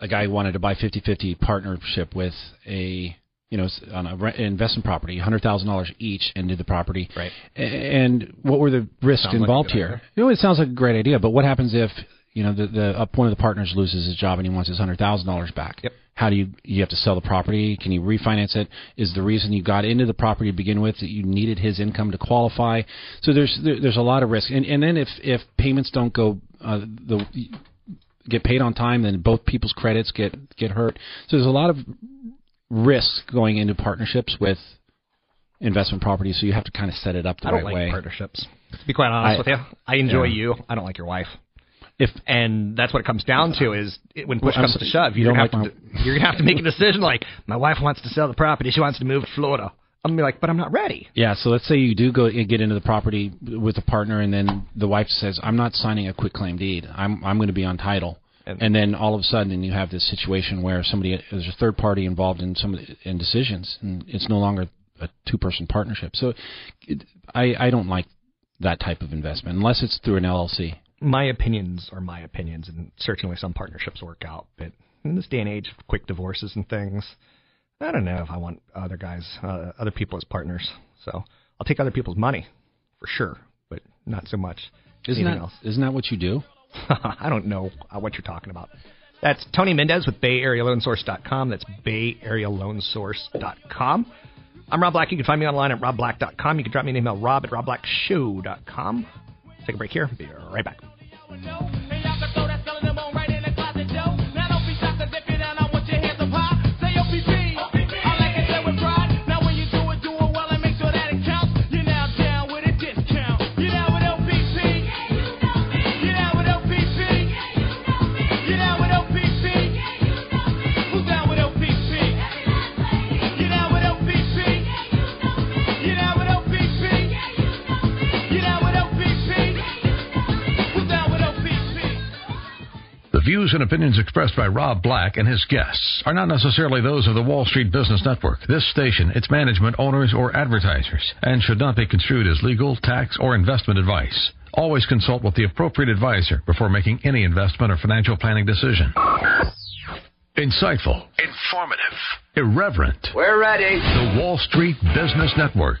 a guy who wanted to buy 50-50 partnership with a you know on a re- investment property, hundred thousand dollars each into the property. Right. And what were the risks Sounds involved good here? idea. You know, it sounds like a great idea, but what happens if you know the the uh, one of the partners loses his job and he wants his hundred thousand dollars back? Yep. How do you you have to sell the property? Can you refinance it? Is the reason you got into the property to begin with that you needed his income to qualify? So there's there, there's a lot of risk, and and then if if payments don't go uh, the get paid on time, then both people's credits get get hurt. So there's a lot of risk going into partnerships with investment properties. So you have to kind of set it up the I don't right like way. partnerships. To be quite honest I- with you, I enjoy yeah. you. I don't like your wife. If And that's what it comes down to is it, when push Well, comes to shove, you you're don't have like to you're gonna have to make a decision. Like my wife wants to sell the property, she wants to move to Florida. I'm gonna be like, but I'm not ready. Yeah, so let's say you do go and get into the property with a partner, and then the wife says, "I'm not signing a quick claim deed. I'm I'm going to be on title." And- then all of a sudden, you have this situation where somebody there's a third party involved in some of the, in decisions, and it's no longer a two person partnership. So, it, I I don't like that type of investment unless it's through an LLC. My opinions are my opinions, and certainly some partnerships work out. But in this day and age of quick divorces and things, I don't know if I want other guys, uh, other people as partners. So I'll take other people's money for sure, but not so much Isn't that else. isn't that what you do? I don't know uh, what you're talking about. That's Tony Mendez with BayAreaLoanSource.com. That's BayAreaLoanSource.com. I'm Rob Black. You can find me online at robblack.com. You can drop me an email, rob at robblackshow.com. Take a break here. Be right back. Views and opinions expressed by Rob Black and his guests are not necessarily those of the Wall Street Business Network, this station, its management, owners, or advertisers, and should not be construed as legal, tax, or investment advice. Always consult with the appropriate advisor before making any investment or financial planning decision. Insightful, informative, irreverent. We're ready. The Wall Street Business Network,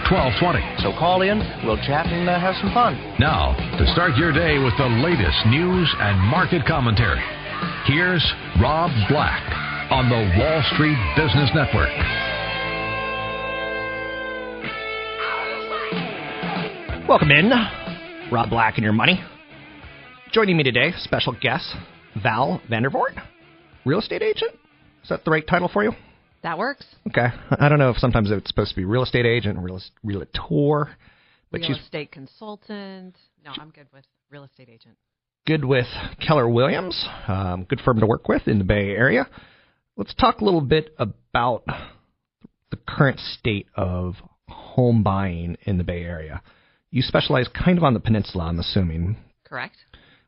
1220. So call in, we'll chat and uh, have some fun. Now, to start your day with the latest news and market commentary, here's Rob Black on the Wall Street Business Network. Welcome in, Rob Black and your money. Joining me today, special guest Val Vandervoort, real estate agent. Is that the right title for you? That works. Okay. I don't know if sometimes it's supposed to be real estate agent, real realtor, but real she's estate consultant. No, I'm good with real estate agent. good with Keller Williams, um, good firm to work with in the Bay Area. Let's talk a little bit about the current state of home buying in the Bay Area. You specialize kind of on the peninsula, I'm assuming, Correct.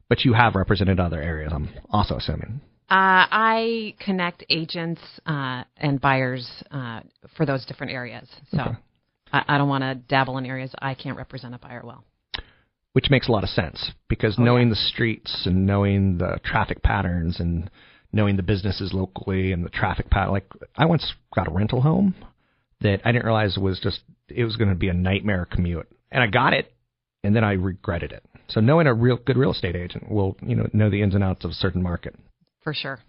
but you have represented other areas, I'm also assuming. Uh, I connect agents uh, and buyers uh, for those different areas. So Okay. I, I don't want to dabble in areas I can't represent a buyer well. which makes a lot of sense because Oh, knowing the streets and knowing the traffic patterns and knowing the businesses locally and the traffic pattern. Like I once got a rental home that I didn't realize was just it was going to be a nightmare commute, and I got it, and then I regretted it. So knowing a real good real estate agent will you know know the ins and outs of a certain market. For sure.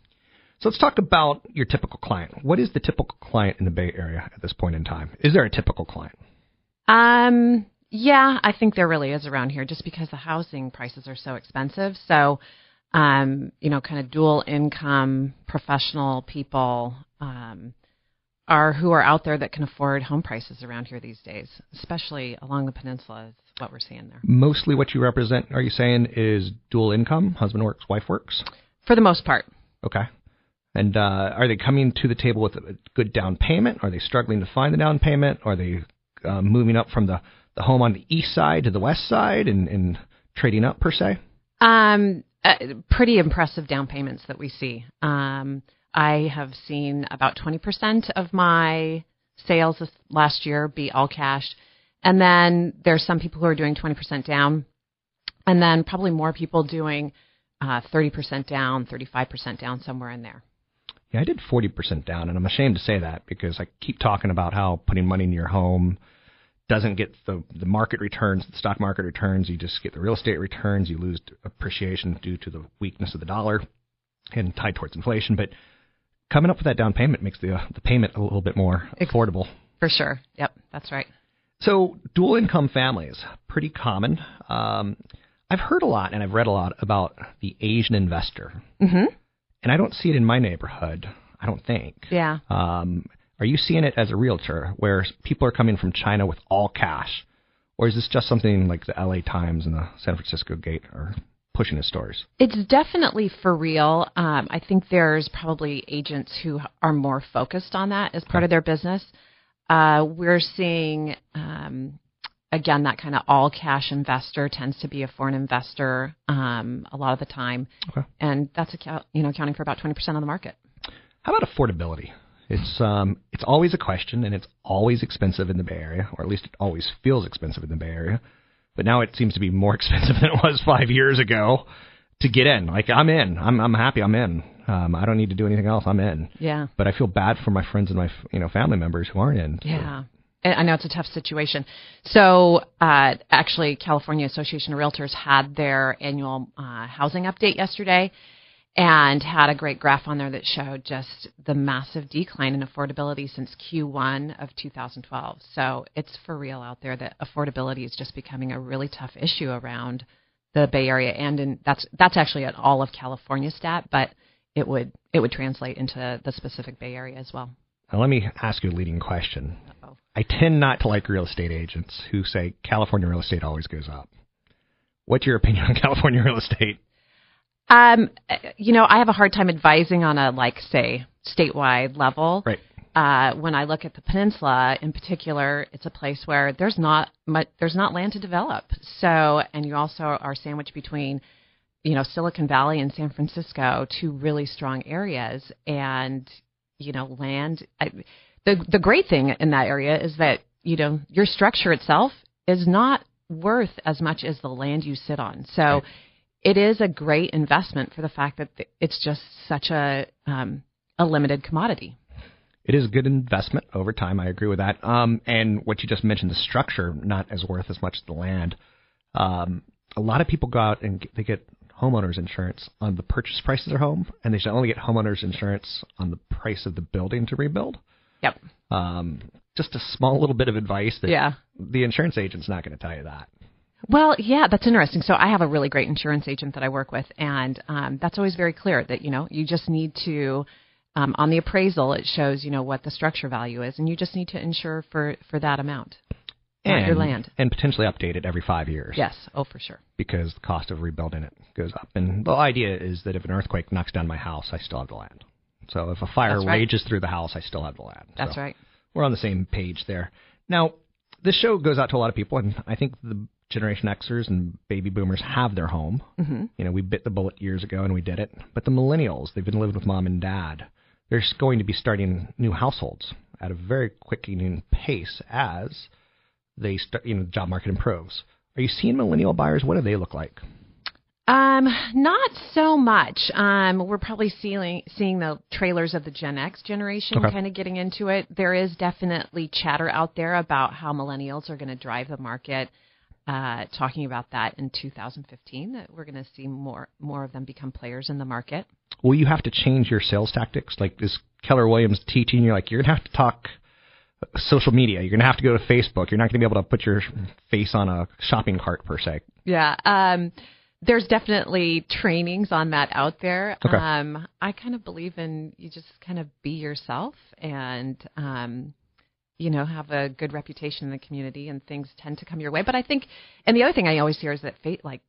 So let's talk about your typical client. What is the typical client in the Bay Area at this point in time? Is there a typical client? Um, yeah, I think there really is around here just because the housing prices are so expensive. So, um, you know, kind of dual income professional people um, are who are out there that can afford home prices around here these days, especially along the peninsula is what we're seeing there. Mostly what you represent, are you saying, is dual income? Husband works, wife works? For the most part. Okay. And uh, are they coming to the table with a good down payment? Are they struggling to find the down payment? Are they uh, moving up from the, the home on the east side to the west side and, and trading up per se? Um, uh, pretty impressive down payments that we see. Um, I have seen about 20% of my sales last year be all cash. And then there's some people who are doing 20% down. And then probably more people doing uh, 30% down, 35% down, somewhere in there. Yeah, I did 40% down, and I'm ashamed to say that because I keep talking about how putting money in your home doesn't get the the market returns, the stock market returns. You just get the real estate returns. You lose appreciation due to the weakness of the dollar and tied towards inflation. But coming up with that down payment makes the uh, the payment a little bit more affordable. For sure. Yep, that's right. So dual income families, pretty common. Um, I've heard a lot and I've read a lot about the Asian investor, hmm and I don't see it in my neighborhood. I don't think. Yeah. Um, are you seeing it as a realtor where people are coming from China with all cash, or is this just something like the LA Times and the San Francisco Gate are pushing the stories? It's definitely for real. Um, I think there's probably agents who are more focused on that as part of their business. Uh, we're seeing, um, again, that kind of all cash investor tends to be a foreign investor um, a lot of the time, Okay. and that's account, you know accounting for about 20% of the market. How about affordability? It's um, it's always a question, and it's always expensive in the Bay Area, or at least it always feels expensive in the Bay Area. But now it seems to be more expensive than it was five years ago to get in. Like I'm in, I'm I'm happy, I'm in. Um, I don't need to do anything else. I'm in. Yeah. But I feel bad for my friends and my you know family members who aren't in. Yeah. And I know it's a tough situation. So, uh, actually, California Association of Realtors had their annual uh, housing update yesterday and had a great graph on there that showed just the massive decline in affordability since Q1 of 2012. So, it's for real out there that affordability is just becoming a really tough issue around the Bay Area, and in, that's that's actually an all of California stat, but it would it would translate into the specific Bay Area as well. Now, let me ask you a leading question. Uh-oh. I tend not to like real estate agents who say California real estate always goes up. What's your opinion on California real estate? Um, you know, I have a hard time advising on a like say statewide level. Right. Uh, when I look at the peninsula in particular, it's a place where there's not much, there's not land to develop. So, and you also are sandwiched between you know, Silicon Valley and San Francisco, two really strong areas, and you know, land. I, the the great thing in that area is that you know your structure itself is not worth as much as the land you sit on. So. Right. It is a great investment for the fact that it's just such a um, a limited commodity. It is a good investment over time. I agree with that. Um, and what you just mentioned, the structure not as worth as much as the land. Um, a lot of people go out and get, they get homeowners insurance on the purchase price of their home, and they should only get homeowners insurance on the price of the building to rebuild. Yep. Um, just a small little bit of advice that yeah. the insurance agent's not going to tell you that. Well, yeah, that's interesting. So I have a really great insurance agent that I work with, and um, that's always very clear that you know you just need to um, on the appraisal it shows you know what the structure value is, and you just need to insure for for that amount and, your land. And potentially update it every five years. Yes, oh for sure. Because the cost of rebuilding it goes up. And the idea is that if an earthquake knocks down my house, I still have the land. So if a fire right. rages through the house, I still have the land. That's so right. We're on the same page there. Now, this show goes out to a lot of people, and I think the Generation Xers and baby boomers have their home. Mm-hmm. You know, we bit the bullet years ago and we did it. But the millennials, they've been living with mom and dad. They're going to be starting new households at a very quickening pace as – they start, you know, the job market improves. Are you seeing millennial buyers? What do they look like? Um, not so much. Um, we're probably seeing seeing the trailers of the Gen X generation okay. kind of getting into it. There is definitely chatter out there about how millennials are going to drive the market. Uh, talking about that in 2015, that we're going to see more more of them become players in the market. Will you have to change your sales tactics? Like is Keller Williams teaching you? Like you're going to have to talk social media. You're going to have to go to Facebook. You're not going to be able to put your face on a shopping cart per se. Yeah. Um, there's definitely trainings on that out there. Okay. Um, I kind of believe in you just kind of be yourself and, um, you know, have a good reputation in the community and things tend to come your way. But I think, and the other thing I always hear is that fate, like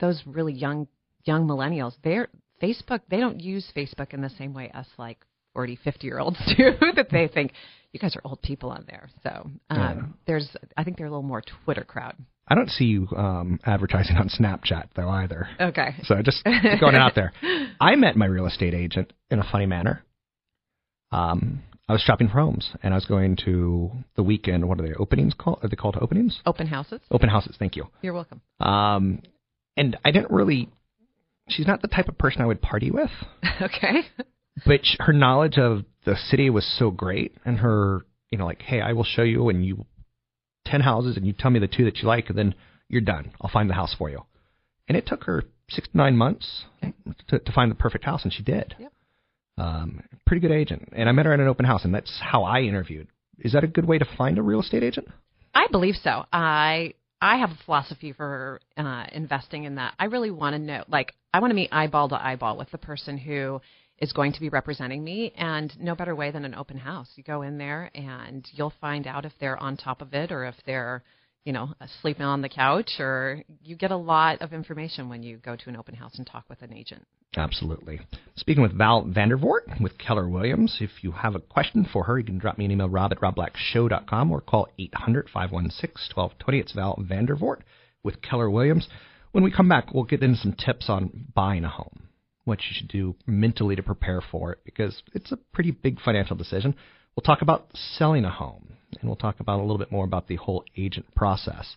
those really young, young millennials, they're, Facebook, they don't use Facebook in the same way us like 40, 50 year olds do, that they think you guys are old people on there. So um, yeah. there's, I think they're a little more Twitter crowd. I don't see you um, advertising on Snapchat though either. Okay. So just going out there. I met my real estate agent in a funny manner. Um, I was shopping for homes, and I was going to the weekend. What are they openings called? Are they called openings? Open houses. Open houses. Thank you. You're welcome. Um, and I didn't really. She's not the type of person I would party with. okay but her knowledge of the city was so great, and her, you know, like, hey, I will show you, and you ten houses, and you tell me the two that you like, and then you're done. I'll find the house for you. And it took her six to nine months to, to find the perfect house, and she did. Yep. Um, pretty good agent, and I met her at an open house, and that's how I interviewed. Is that a good way to find a real estate agent? I believe so. I I have a philosophy for uh, investing in that. I really want to know, like, I want to meet eyeball to eyeball with the person who is going to be representing me and no better way than an open house. You go in there and you'll find out if they're on top of it or if they're you know sleeping on the couch or you get a lot of information when you go to an open house and talk with an agent. Absolutely. Speaking with val vandervoort with keller williams if you have a question for her you can drop me an email rob at robblackshow.com or call 800-516-1220 it's val vandervoort with keller williams. When we come back we'll get into some tips on buying a home what you should do mentally to prepare for it because it's a pretty big financial decision. We'll talk about selling a home, and we'll talk about a little bit more about the whole agent process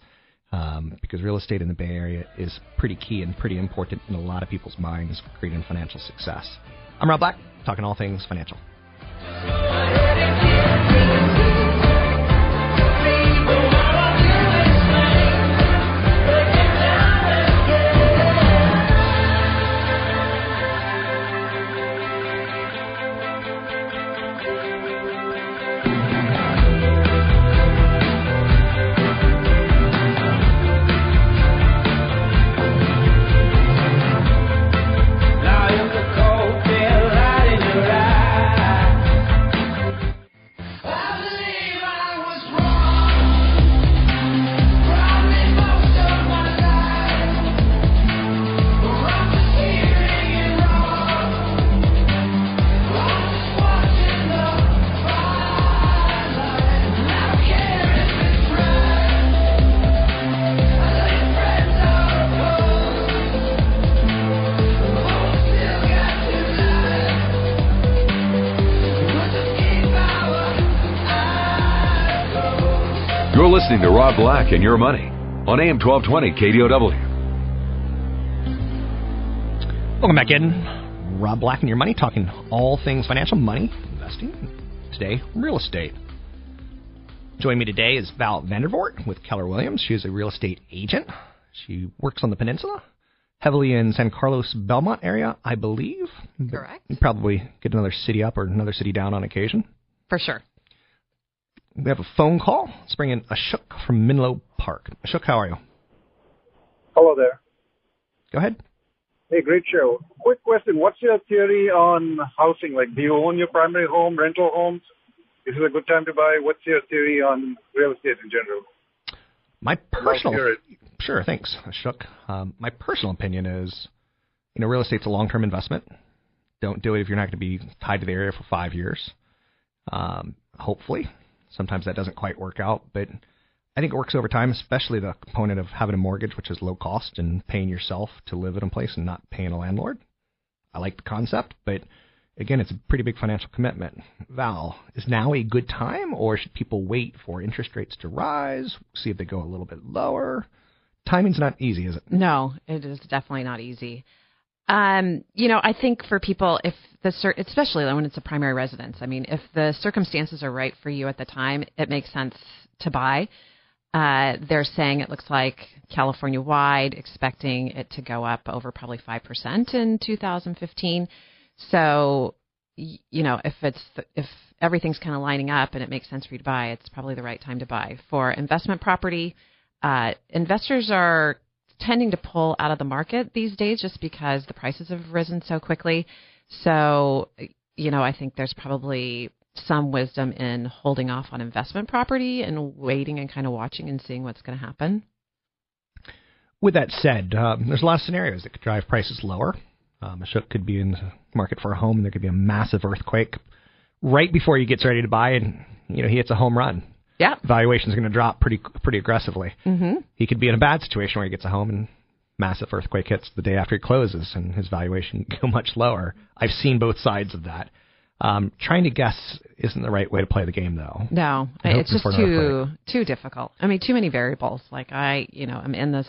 um, because real estate in the Bay Area is pretty key and pretty important in a lot of people's minds creating financial success. I'm Rob Black, talking all things financial. Listening to Rob Black and Your Money on AM 1220 KDOW. Welcome back in. Rob Black and Your Money, talking all things financial, money, investing. Today, real estate. Joining me today is Val Vandervoort with Keller Williams. She is a real estate agent. She works on the peninsula, heavily in San Carlos Belmont area, I believe. Correct. You probably get another city up or another city down on occasion. For sure. We have a phone call. Let's bring in Ashok from Menlo Park. Ashok, how are you? Hello there. Go ahead. Hey, great show. Quick question. What's your theory on housing? Like, do you own your primary home, rental homes? Is it a good time to buy? What's your theory on real estate in general? My personal, sure, thanks, Ashok. Um, my personal opinion is, you know, real estate's a long-term investment. Don't do it if you're not going to be tied to the area for five years. Um, hopefully, sometimes that doesn't quite work out, but I think it works over time, especially the component of having a mortgage, which is low cost, and paying yourself to live in a place and not paying a landlord. I like the concept, but again, it's a pretty big financial commitment. Val, is now a good time, or should people wait for interest rates to rise, see if they go a little bit lower? Timing's not easy, is it? No, it is definitely not easy. Um, you know, I think for people, if the especially when it's a primary residence, I mean, if the circumstances are right for you at the time, it makes sense to buy. Uh, they're saying it looks like California wide, expecting it to go up over probably five percent in 2015. So, you know, if it's if everything's kind of lining up and it makes sense for you to buy, it's probably the right time to buy. For investment property, uh, investors are tending to pull out of the market these days just because the prices have risen so quickly. So, you know, I think there's probably some wisdom in holding off on investment property and waiting and kind of watching and seeing what's going to happen. With that said, um, there's a lot of scenarios that could drive prices lower. Um, Ashok could be in the market for a home, and there could be a massive earthquake right before he gets ready to buy, and you know he hits a home run. Yeah, valuation is going to drop pretty pretty aggressively. Mm-hmm. He could be in a bad situation where he gets a home and massive earthquake hits the day after he closes, and his valuation go much lower. I've seen both sides of that. Um, trying to guess isn't the right way to play the game, though. No, And it's just too too difficult. I mean, too many variables. Like I, you know, I'm in this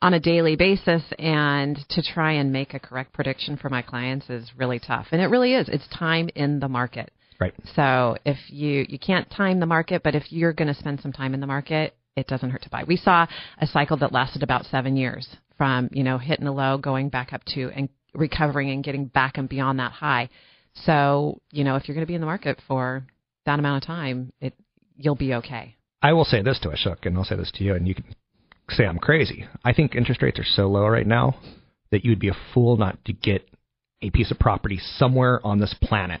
on a daily basis, and to try and make a correct prediction for my clients is really tough. And it really is. It's time in the market. Right. So if you you can't time the market, but if you're going to spend some time in the market, it doesn't hurt to buy. We saw a cycle that lasted about seven years from you know hitting a low, going back up to and recovering and getting back and beyond that high. So you know if you're going to be in the market for that amount of time, it you'll be okay. I will say this to Ashok, and I'll say this to you, and you can say I'm crazy. I think interest rates are so low right now that you'd be a fool not to get a piece of property somewhere on this planet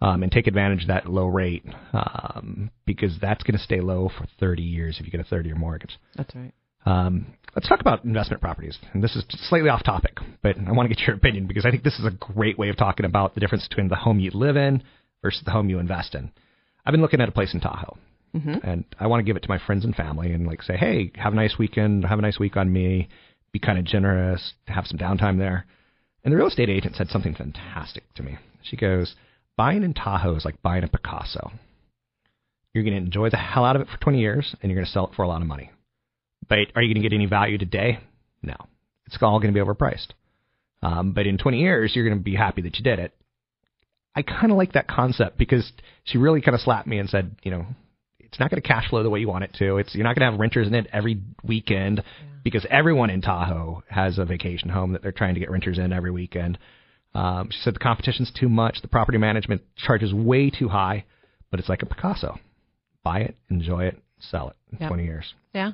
um, and take advantage of that low rate um, because that's going to stay low for 30 years if you get a 30 year mortgage. That's right. Um, let's talk about investment properties. And this is slightly off topic, but I want to get your opinion because I think this is a great way of talking about the difference between the home you live in versus the home you invest in. I've been looking at a place in Tahoe, Mm-hmm. and I want to give it to my friends and family and like say, hey, have a nice weekend, have a nice week on me, be kind of generous, have some downtime there. And the real estate agent said something fantastic to me. She goes, buying in Tahoe is like buying a Picasso. You're going to enjoy the hell out of it for 20 years, and you're going to sell it for a lot of money. But are you going to get any value today? No. It's all going to be overpriced. Um, but in 20 years, you're going to be happy that you did it. I kind of like that concept because she really kind of slapped me and said, you know, it's not going to cash flow the way you want it to. It's you're not going to have renters in it every weekend because everyone in Tahoe has a vacation home that they're trying to get renters in every weekend. Um, she said the competition's too much. The property management charges way too high, but it's like a Picasso. Buy it, enjoy it, sell it in Yep. 20 years. Yeah.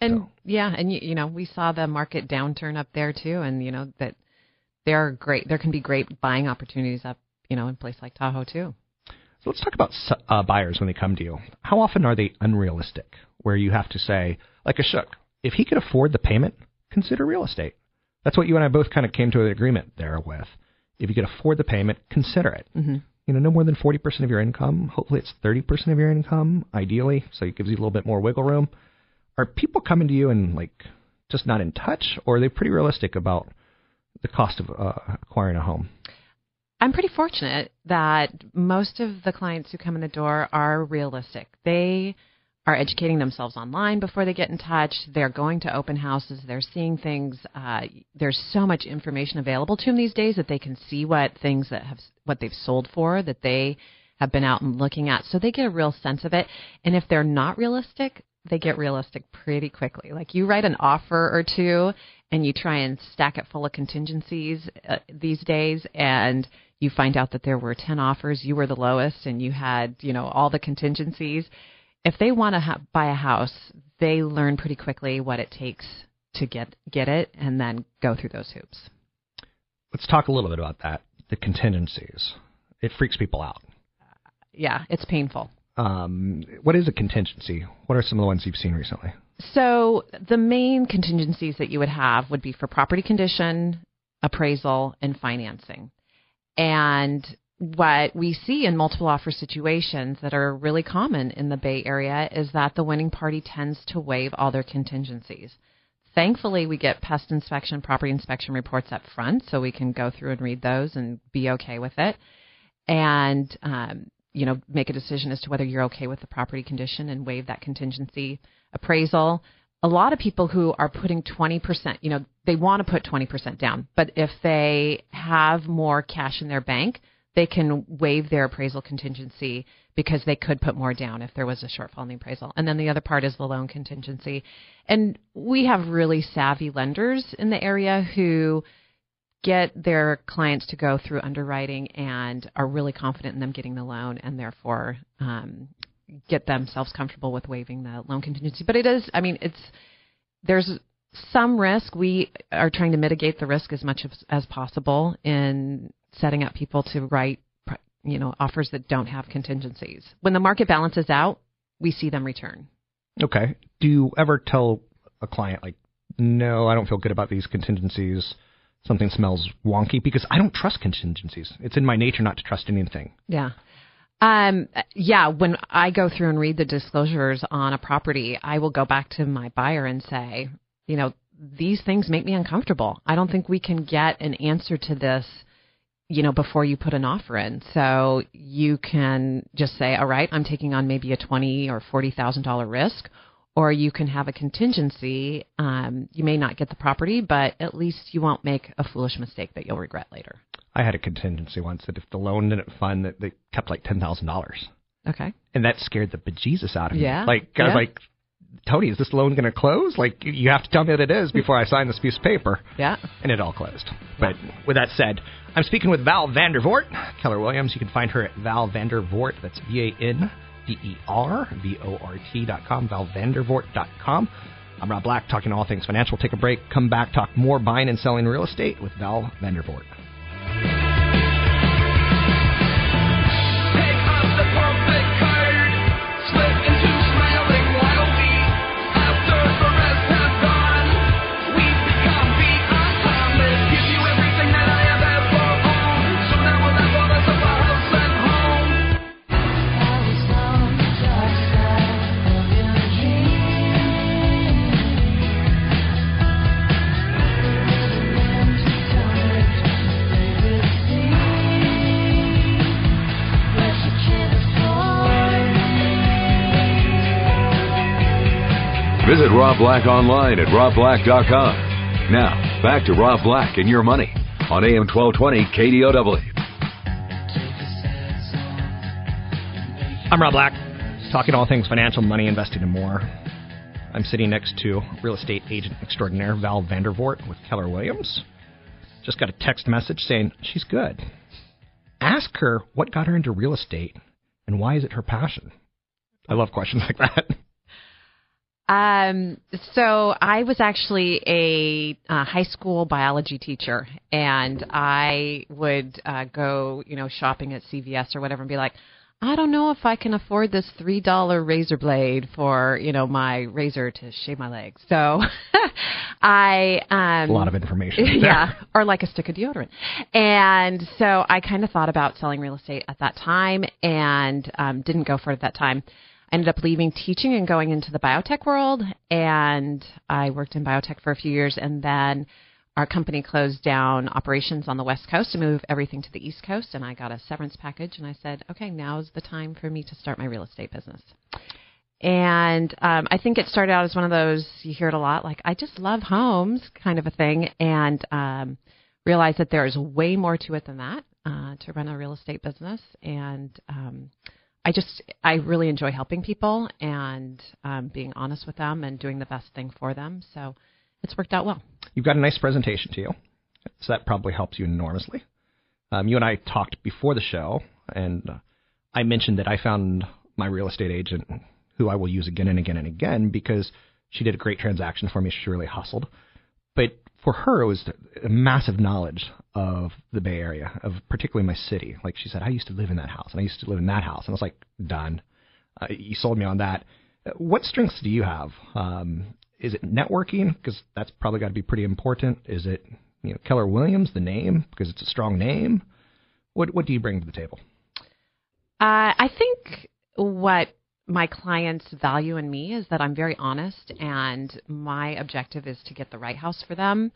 And yeah, and you, you know, we saw the market downturn up there too, and you know that there are great, there can be great buying opportunities up, you know, in place like Tahoe too. So let's talk about uh, buyers when they come to you. How often are they unrealistic? Where you have to say, like Ashok, if he could afford the payment, consider real estate. That's what you and I both kind of came to an agreement there with. If you could afford the payment, consider it. Mm-hmm. You know, no more than 40% of your income. Hopefully it's 30% of your income, ideally, so it gives you a little bit more wiggle room. Are people coming to you and like just not in touch, or are they pretty realistic about the cost of uh, acquiring a home? I'm pretty fortunate that most of the clients who come in the door are realistic. They are educating themselves online before they get in touch. They're going to open houses. They're seeing things. Uh, there's so much information available to them these days that they can see what things that have what they've sold for that they have been out and looking at. So they get a real sense of it. And if they're not realistic, they get realistic pretty quickly. Like you write an offer or two and you try and stack it full of contingencies uh, these days and you find out that there were 10 offers, you were the lowest and you had, you know, all the contingencies if they want to ha- buy a house, they learn pretty quickly what it takes to get get it, and then go through those hoops. Let's talk a little bit about that. The contingencies. It freaks people out. Yeah, it's painful. Um, what is a contingency? What are some of the ones you've seen recently? So the main contingencies that you would have would be for property condition, appraisal, and financing. And what we see in multiple offer situations that are really common in the Bay Area is that the winning party tends to waive all their contingencies. Thankfully, we get pest inspection, property inspection reports up front, so we can go through and read those and be okay with it, and um, you know make a decision as to whether you're okay with the property condition and waive that contingency. Appraisal. A lot of people who are putting 20%, you know, they want to put 20% down, but if they have more cash in their bank, they can waive their appraisal contingency because they could put more down if there was a shortfall in the appraisal. And then the other part is the loan contingency. And we have really savvy lenders in the area who get their clients to go through underwriting and are really confident in them getting the loan and therefore um, get themselves comfortable with waiving the loan contingency. But it is, I mean, it's there's some risk. We are trying to mitigate the risk as much as, as possible in setting up people to write you know offers that don't have contingencies. When the market balances out, we see them return. Okay. Do you ever tell a client like, "No, I don't feel good about these contingencies. Something smells wonky because I don't trust contingencies. It's in my nature not to trust anything." Yeah. Um, yeah, when I go through and read the disclosures on a property, I will go back to my buyer and say, you know, these things make me uncomfortable. I don't think we can get an answer to this you know, before you put an offer in. So you can just say, all right, I'm taking on maybe a twenty or forty thousand dollar risk, or you can have a contingency. Um, you may not get the property, but at least you won't make a foolish mistake that you'll regret later. I had a contingency once that if the loan didn't fund, that they kept like ten thousand dollars. Okay. And that scared the bejesus out of me. Yeah. Like I was like, Tony, is this loan going to close? Like, you have to tell me that it is before I sign this piece of paper. Yeah. And it all closed. But with that said, I'm speaking with Val Vandervoort, Keller Williams. You can find her at Val Vandervoort. That's V A N D E R V O R T dot com, valvandervoort.com. I'm Rob Black, talking all things financial. Take a break, come back, talk more buying and selling real estate with Val Vandervoort. Visit Rob Black online at robblack.com. Now, back to Rob Black and your money on AM 1220 KDOW. I'm Rob Black, talking all things financial, money, investing, and more. I'm sitting next to real estate agent extraordinaire Val Vandervoort with Keller Williams. Just got a text message saying she's good. Ask her what got her into real estate and why is it her passion. I love questions like that. Um, so I was actually a uh, high school biology teacher, and I would uh, go, you know, shopping at CVS or whatever, and be like, I don't know if I can afford this three dollar razor blade for, you know, my razor to shave my legs. So I um a lot of information. yeah, or like a stick of deodorant. And so I kind of thought about selling real estate at that time, and um, didn't go for it at that time ended up leaving teaching and going into the biotech world. And I worked in biotech for a few years, and then our company closed down operations on the West Coast to move everything to the East Coast. And I got a severance package, and I said, okay, now's the time for me to start my real estate business. and um, I think it started out as one of those you hear it a lot, like I just love homes kind of a thing, and um, realized that there is way more to it than that uh, to run a real estate business. And um, I just I really enjoy helping people and um, being honest with them and doing the best thing for them. So it's worked out well. You've got a nice presentation to you, so that probably helps you enormously. Um, you and I talked before the show, and uh, I mentioned that I found my real estate agent who I will use again and again and again because she did a great transaction for me. She really hustled. But for her, it was a massive knowledge of the Bay Area, of particularly my city. Like she said, I used to live in that house, and I used to live in that house, and I was like, done. Uh, you sold me on that. What strengths do you have? Um, is it networking? Because that's probably got to be pretty important. Is it you know Keller Williams, the name, because it's a strong name? What what do you bring to the table? Uh, I think what my clients value in me is that I'm very honest, and my objective is to get the right house for them.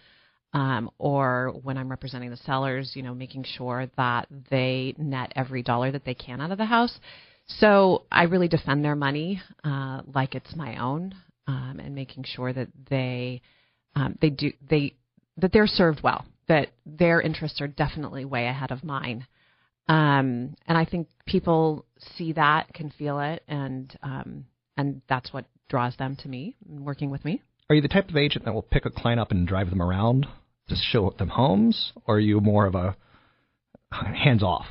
Um, or when I'm representing the sellers, you know, making sure that they net every dollar that they can out of the house. So I really defend their money uh, like it's my own, um, and making sure that they um, they do they that they're served well, that their interests are definitely way ahead of mine. Um, and I think people see that, can feel it, and um, and that's what draws them to me, working with me. Are you the type of agent that will pick a client up and drive them around to show them homes, or are you more of a hands off?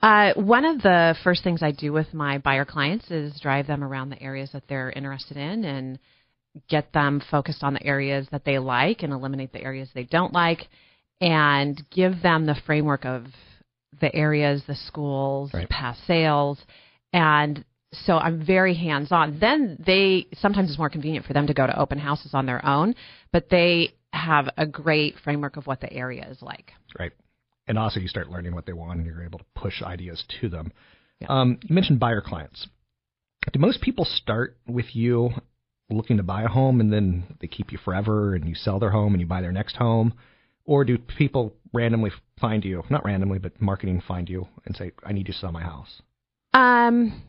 Uh, one of the first things I do with my buyer clients is drive them around the areas that they're interested in and get them focused on the areas that they like and eliminate the areas they don't like and give them the framework of the areas, the schools, right. past sales, and so I'm very hands on. Then they sometimes it's more convenient for them to go to open houses on their own, but they have a great framework of what the area is like. Right. And also you start learning what they want and you're able to push ideas to them. Yeah. Um, you mentioned buyer clients. Do most people start with you looking to buy a home and then they keep you forever and you sell their home and you buy their next home? Or do people randomly find you, not randomly, but marketing find you and say, I need you to sell my house? Um,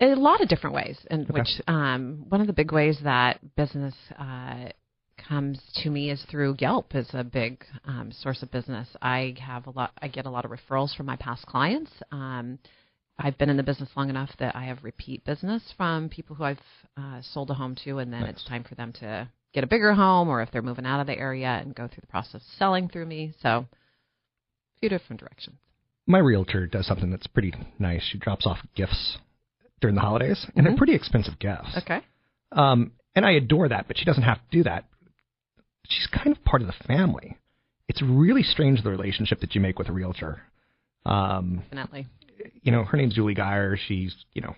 a lot of different ways, in okay. which um, one of the big ways that business uh, comes to me is through Yelp is a big um, source of business. I have a lot. I get a lot of referrals from my past clients. Um, I've been in the business long enough that I have repeat business from people who I've uh, sold a home to, and then nice. it's time for them to get a bigger home or if they're moving out of the area and go through the process of selling through me. So, a few different directions. My realtor does something that's pretty nice. She drops off gifts during the holidays, and mm-hmm. they're pretty expensive gifts. Okay. Um, and I adore that, but she doesn't have to do that. She's kind of part of the family. It's really strange the relationship that you make with a realtor. Um, Definitely. You know, her name's Julie Geyer. She's, you know,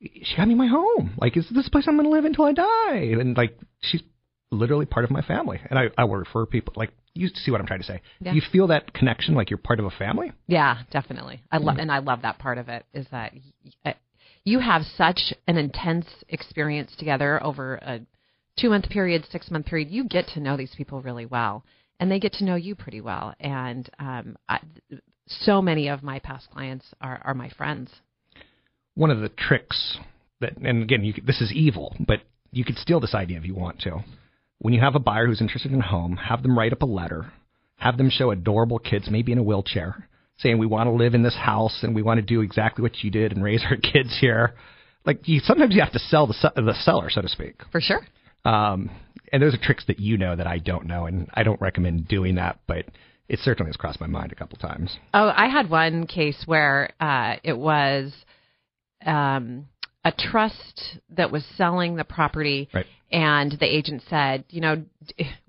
she got me my home. Like, is this place I'm going to live until I die? And like, she's literally part of my family. And I, I will refer people like you see what I'm trying to say. Yeah. You feel that connection, like you're part of a family. Yeah, definitely. I love, mm-hmm. and I love that part of it is that you have such an intense experience together over a two month period, six month period. You get to know these people really well, and they get to know you pretty well. And um, I, so many of my past clients are, are my friends one of the tricks that, and again, you, this is evil, but you could steal this idea if you want to. When you have a buyer who's interested in a home, have them write up a letter, have them show adorable kids, maybe in a wheelchair, saying we want to live in this house and we want to do exactly what you did and raise our kids here. Like you, sometimes you have to sell the the seller, so to speak. For sure. Um, and those are tricks that you know that I don't know, and I don't recommend doing that, but it certainly has crossed my mind a couple times. Oh, I had one case where uh, it was um, a trust that was selling the property, right. and the agent said, you know,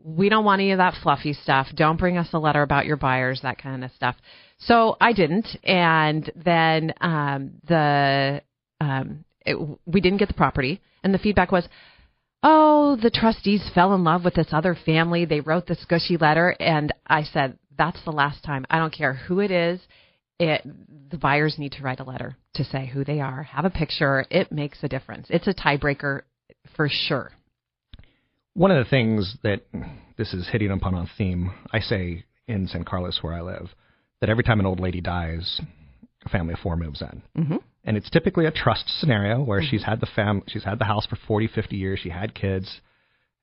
we don't want any of that fluffy stuff. Don't bring us a letter about your buyers, that kind of stuff. So I didn't, and then um, the um, it, we didn't get the property, and the feedback was, oh, the trustees fell in love with this other family. They wrote this gushy letter, and I said, that's the last time. I don't care who it is it the buyers need to write a letter to say who they are, have a picture. It makes a difference. It's a tiebreaker for sure. One of the things that this is hitting upon on theme, I say in San Carlos where I live, that every time an old lady dies, a family of four moves in. Mm-hmm. and it's typically a trust scenario where Mm-hmm. she's had the fam, she's had the house for 40, 50 years, she had kids,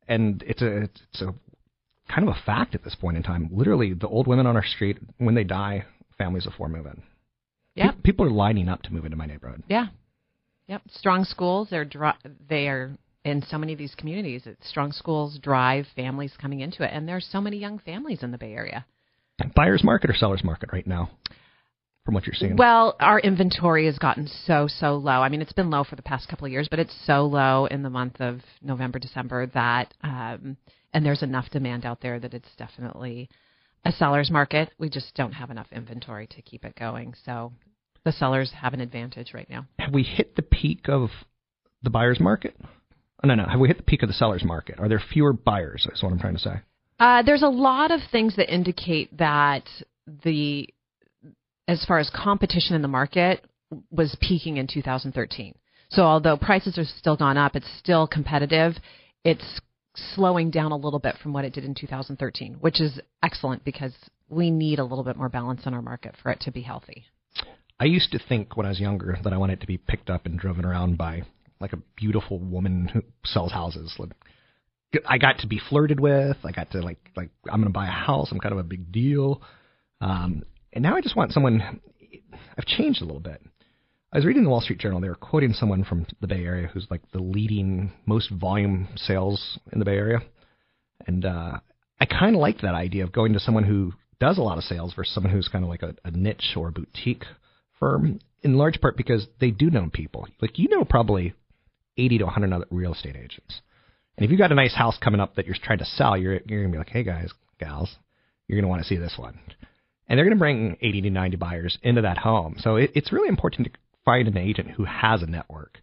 and it's a it's a kind of a fact at this point in time. Literally, the old women on our street, when they die, families of four move in. Yep. Pe- people are lining up to move into my neighborhood. Yeah. Yep. Strong schools. They're dri- they are in so many of these communities. It's strong schools drive families coming into it, and there's so many young families in the Bay Area. Buyer's market or seller's market right now, from what you're seeing. Well, our inventory has gotten so so low. I mean, it's been low for the past couple of years, but it's so low in the month of November, December that, um, and there's enough demand out there that it's definitely a seller's market. We just don't have enough inventory to keep it going. So the sellers have an advantage right now. have we hit the peak of the buyer's market? Oh, no, no. Have we hit the peak of the seller's market? Are there fewer buyers? Is what I'm trying to say. Uh, there's a lot of things that indicate that the, as far as competition in the market, was peaking in 2013. So although prices are still gone up, it's still competitive. It's slowing down a little bit from what it did in 2013, which is excellent because we need a little bit more balance in our market for it to be healthy. I used to think when I was younger that I wanted to be picked up and driven around by like a beautiful woman who sells houses. Like, I got to be flirted with. I got to like like I'm going to buy a house. I'm kind of a big deal. Um, and now I just want someone. I've changed a little bit. I was reading the Wall Street Journal. They were quoting someone from the Bay Area who's like the leading, most volume sales in the Bay Area, and uh, I kind of liked that idea of going to someone who does a lot of sales versus someone who's kind of like a, a niche or boutique firm. In large part because they do know people. Like you know, probably 80 to 100 other real estate agents. And if you've got a nice house coming up that you're trying to sell, you're you're gonna be like, hey guys, gals, you're gonna want to see this one, and they're gonna bring 80 to 90 buyers into that home. So it, it's really important to find an agent who has a network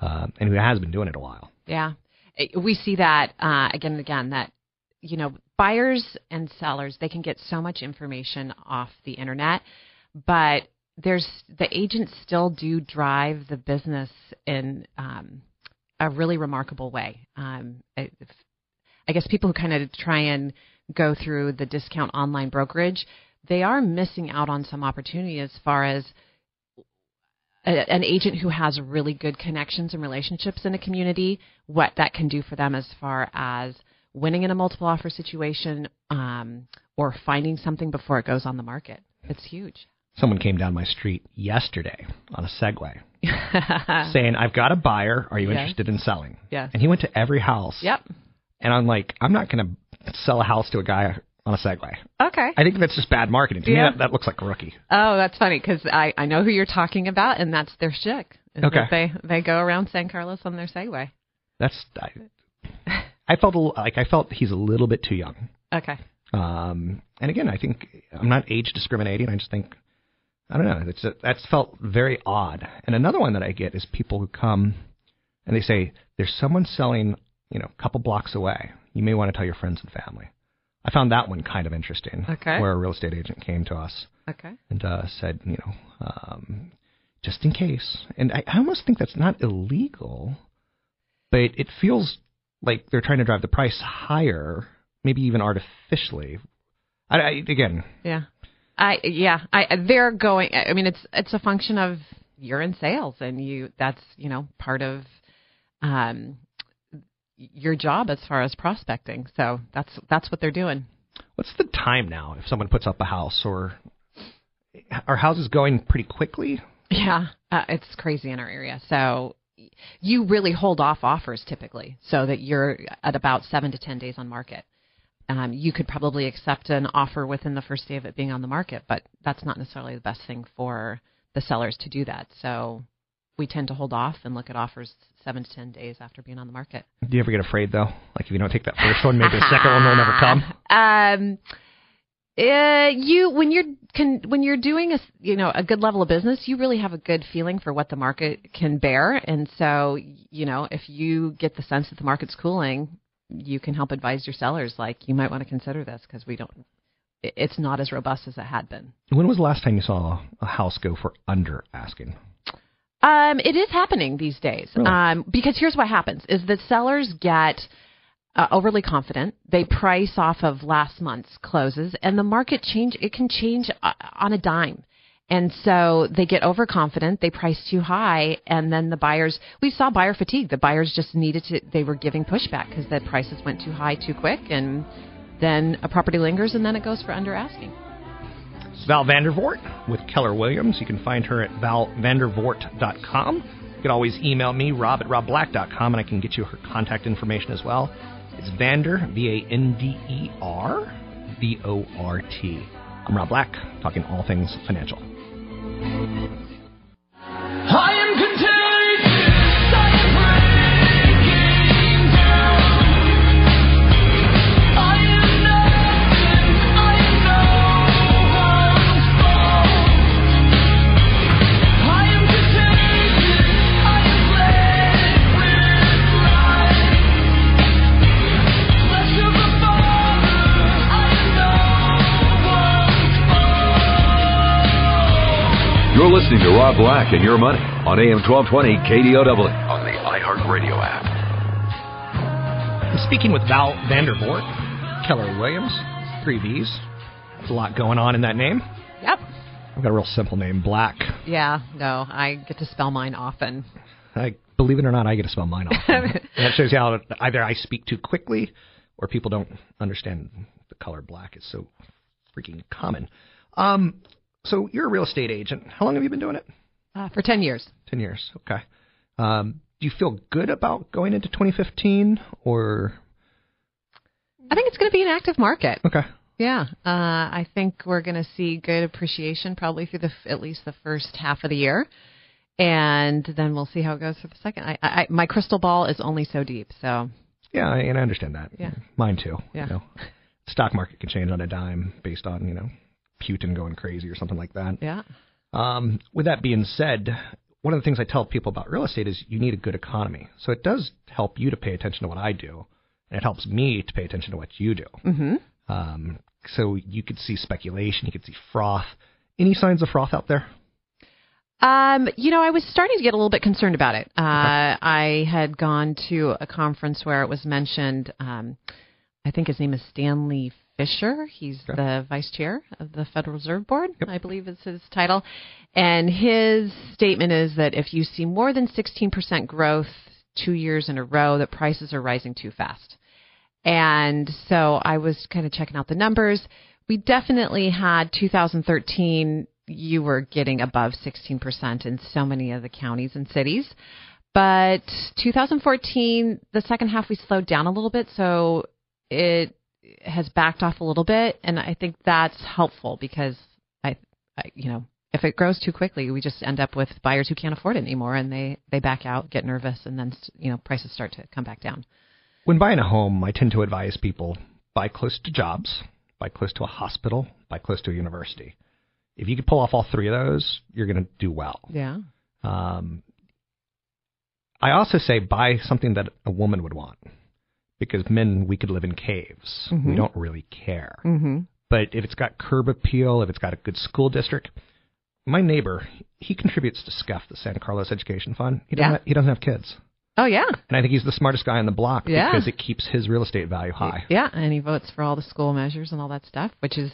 uh, and who has been doing it a while. Yeah, we see that uh, again and again. That you know, buyers and sellers they can get so much information off the internet, but there's the agents still do drive the business in um, a really remarkable way. Um, I guess people who kind of try and go through the discount online brokerage, they are missing out on some opportunity as far as a, an agent who has really good connections and relationships in a community, what that can do for them as far as winning in a multiple offer situation um, or finding something before it goes on the market. It's huge. Someone came down my street yesterday on a Segway saying, I've got a buyer. Are you interested in selling? Yes. And he went to every house. Yep. And I'm like, I'm not going to sell a house to a guy on a Segway. Okay. I think that's just bad marketing. To Yeah. me, that, that looks like a rookie. Oh, that's funny because I, I know who you're talking about, and that's their shtick. Okay. They they go around San Carlos on their Segway. That's I, I felt a, like I felt he's a little bit too young. Okay. Um, and again, I think I'm not age discriminating. I just think I don't know. It's that's felt very odd. And another one that I get is people who come and they say there's someone selling, you know, a couple blocks away. You may want to tell your friends and family. I found that one kind of interesting. Okay. Where a real estate agent came to us Okay. and uh, said, you know, um, just in case. And I, I almost think that's not illegal, but it feels like they're trying to drive the price higher, maybe even artificially. I, I again, Yeah. I yeah, I they're going I mean it's it's a function of you're in sales and you that's, you know, part of um your job as far as prospecting. So that's that's what they're doing. what's the time now if someone puts up a house or are houses going pretty quickly? Yeah, uh, it's crazy in our area. So you really hold off offers typically, so that you're at about seven to ten days on market. Um, you could probably accept an offer within the first day of it being on the market, but that's not necessarily the best thing for the sellers to do that. So we tend to hold off and look at offers seven to ten days after being on the market. Do you ever get afraid though? Like if you don't take that first one, maybe the second one will never come. Um, uh, you when you're can when you're doing a s- you know a good level of business, you really have a good feeling for what the market can bear, and so you know if you get the sense that the market's cooling, you can help advise your sellers like you might want to consider this because we don't. It's not as robust as it had been. When was the last time you saw a house go for under asking? Um, it is happening these days. Really? Um, because here's what happens: is that sellers get uh, overly confident. They price off of last month's closes, and the market change. It can change uh, on a dime, And so they get overconfident, they price too high, and then the buyers, we saw buyer fatigue. The buyers just needed to, they were giving pushback because the prices went too high too quick, and then a property lingers, and then it goes for under asking. Val Vandervort with Keller Williams. You can find her at valvandervort.com. You can always email me, rob at robblack.com, and I can get you her contact information as well. It's Vander, V A N D E R, V O R T. I'm Rob Black, talking all things financial. I am contagious. You're listening to Rob Black and Your Money on AM 1220 KDOW on the iHeartRadio app. I'm speaking with Val Vandervort, Keller Williams, three V's. There's a lot going on in that name. Yep. I've got a real simple name, Black. Yeah, no, I get to spell mine often. I believe it or not, I get to spell mine off. and that shows you how either I speak too quickly or people don't understand the color black is so freaking common. Um, so you're a real estate agent. How long have you been doing it? Uh, for 10 years. 10 years. Okay. Um, do you feel good about going into 2015 or? I think it's going to be an active market. Okay. Yeah, uh, I think we're going to see good appreciation probably through the at least the first half of the year, and then we'll see how it goes for the second. I, I, my crystal ball is only so deep, so Yeah, and I understand that. Yeah. Mine too. Yeah. You know, stock market can change on a dime based on you know Putin going crazy or something like that. yeah. Um, with that being said, one of the things I tell people about real estate is you need a good economy. So it does help you to pay attention to what I do, and it helps me to pay attention to what you do. Mm-hmm. Um, so you could see speculation, you could see froth. Any signs of froth out there? Um, you know, I was starting to get a little bit concerned about it. Uh, I had gone to a conference where it was mentioned. Um, I think his name is Stanley Fischer. He's the vice chair of the Federal Reserve Board, I believe is his title. And his statement is that if you see more than 16% growth two years in a row, that prices are rising too fast. And so I was kind of checking out the numbers. We definitely had 2013, you were getting above 16% in so many of the counties and cities. But 2014, the second half, we slowed down a little bit. So it has backed off a little bit. And I think that's helpful because I, I you know, if it grows too quickly, we just end up with buyers who can't afford it anymore and they, they back out, get nervous, and then, you know, prices start to come back down. When buying a home, I tend to advise people buy close to jobs, buy close to a hospital, buy close to a university. If you could pull off all three of those, you're going to do well. Yeah. Um, I also say buy something that a woman would want because men, we could live in caves. We Mhm. don't really care. Mm-hmm. But if it's got curb appeal, if it's got a good school district, my neighbor, he contributes to SCEF, the San Carlos Education Fund. He doesn't, Yeah. have, he doesn't have kids. Oh, yeah. And I think he's the smartest guy on the block Yeah. because it keeps his real estate value high. Yeah, and he votes for all the school measures and all that stuff, which is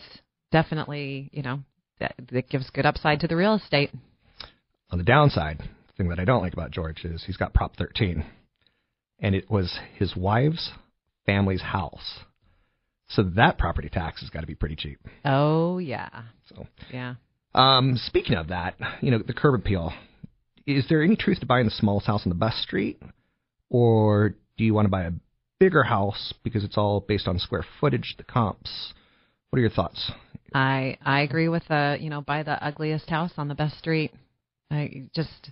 definitely, you know, that, that gives good upside to the real estate. On the downside, the thing that I don't like about George is he's got Prop 13, and it was his wife's family's house. So that property tax has got to be pretty cheap. Oh, yeah. So, Yeah. um, speaking of that, you know, the curb appeal. Is there any truth to buying the smallest house on the best street, or do you want to buy a bigger house because it's all based on square footage, the comps? What are your thoughts? I I agree with the you know buy the ugliest house on the best street. I just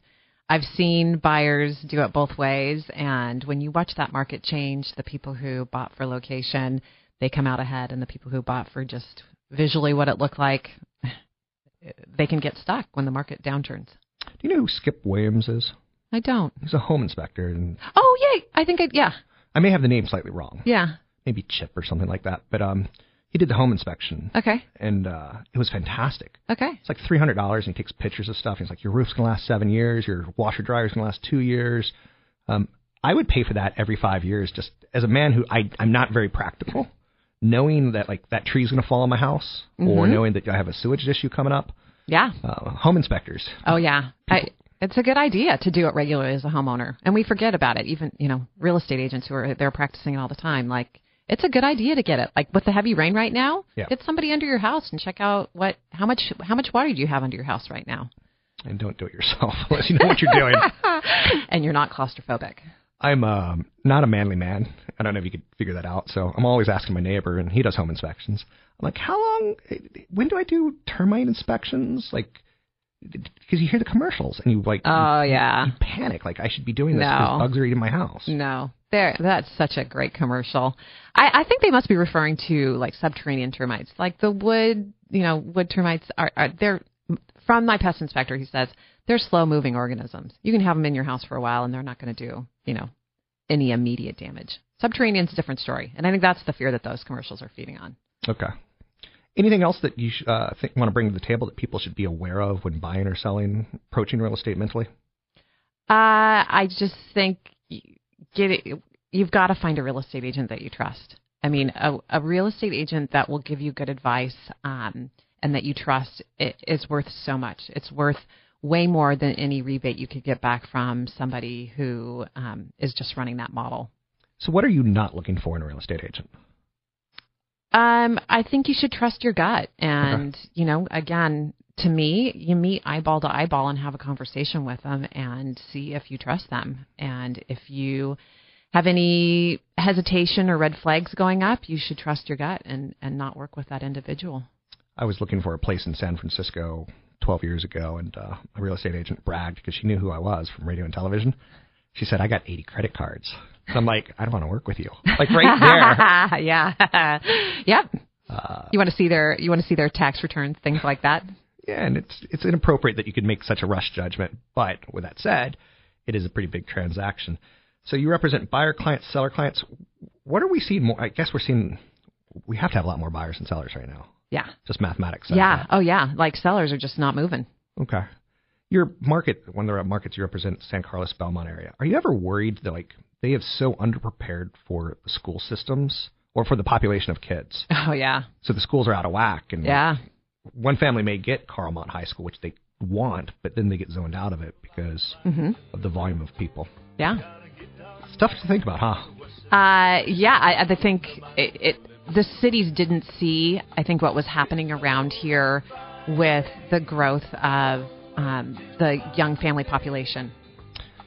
I've seen buyers do it both ways, and when you watch that market change, the people who bought for location they come out ahead, and the people who bought for just visually what it looked like, they can get stuck when the market downturns. Do you know who Skip Williams is? I don't. He's a home inspector, and Oh yay! I think I yeah I may have the name slightly wrong. yeah maybe Chip or something like that. But um, he did the home inspection, okay and uh, it was fantastic. okay It's like three hundred dollars, and he takes pictures of stuff. He's like, your roof's gonna last seven years, your washer dryer's gonna last two years. Um, I would pay for that every five years, just as a man who I I'm not very practical. Knowing that like that tree's gonna fall on my house, or Mhm. knowing that I have a sewage issue coming up, Yeah. Uh, home inspectors. Oh yeah. I, it's a good idea to do it regularly as a homeowner, and we forget about it. Even you know, real estate agents who are they're practicing it all the time. Like it's a good idea to get it. Like with the heavy rain right now, Yeah. get somebody under your house and check out what how much how much water do you have under your house right now, And don't do it yourself unless you know what you're doing. and you're not claustrophobic. I'm um, not a manly man. I don't know if you could figure that out. So I'm always asking my neighbor, and he does home inspections. I'm like, how long? When do I do termite inspections? Like, because you hear the commercials and you like, Oh yeah. you panic. Like I should be doing this No. bugs are eating my house. No, there. That's such a great commercial. I, I think they must be referring to like subterranean termites, like the wood. You know, wood termites are, are they're from my pest inspector. He says they're slow moving organisms. You can have them in your house for a while, and they're not going to do you know any immediate damage. Subterranean's a different story, and I think that's the fear that those commercials are feeding on. Okay. Anything else that you uh, think, want to bring to the table that people should be aware of when buying or selling, approaching real estate mentally? Uh, I just think get it. You've got to find a real estate agent that you trust. I mean, a, a real estate agent that will give you good advice um, and that you trust is worth so much. It's worth way more than any rebate you could get back from somebody who um, is just running that model. So, what are you not looking for in a real estate agent? Um, I think you should trust your gut. And, you know, again, to me, you meet eyeball to eyeball and have a conversation with them and see if you trust them. And if you have any hesitation or red flags going up, you should trust your gut and, and not work with that individual. I was looking for a place in San Francisco 12 years ago, and uh, a real estate agent bragged because she knew who I was from radio and television. She said, I got 80 credit cards. And I'm like, I don't want to work with you. Like right there. yeah. yep. Uh, You want to see their you want to see their tax returns, things like that. yeah, and it's it's inappropriate that you could make such a rush judgment. But with that said, it is a pretty big transaction. So you represent buyer clients, seller clients. What are we seeing more? I guess we're seeing we have to have a lot more buyers than sellers right now. Yeah. Just mathematics. Yeah. that. Oh yeah. Like sellers are just not moving. Okay. Your market, one of the markets you represent, San Carlos Belmont area. Are you ever worried that like they have so underprepared for the school systems or for the population of kids? Oh yeah. So the schools are out of whack, and Yeah. one family may get Carlmont High School, which they want, but then they get zoned out of it because Mhm. of the volume of people. Yeah. It's tough to think about, huh? Uh, yeah, I, I think it, it. The cities didn't see, I think, what was happening around here with the growth of um, the young family population.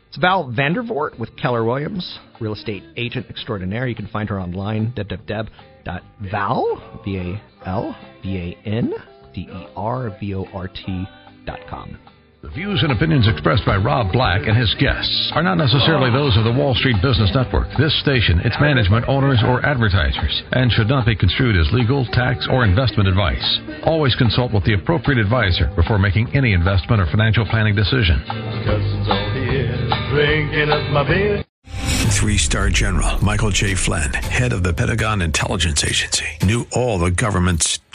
It's Val Vandervort with Keller Williams, real estate agent extraordinaire. You can find her online, www.val, V-A-L, V-A-N, D-E-R-V-O-R-T dot com. The views and opinions expressed by Rob Black and his guests are not necessarily those of the Wall Street Business Network, this station, its management, owners, or advertisers, and should not be construed as legal, tax, or investment advice. Always consult with the appropriate advisor before making any investment or financial planning decision. Three star general Michael J. Flynn, head of the Pentagon Intelligence Agency, knew all the government's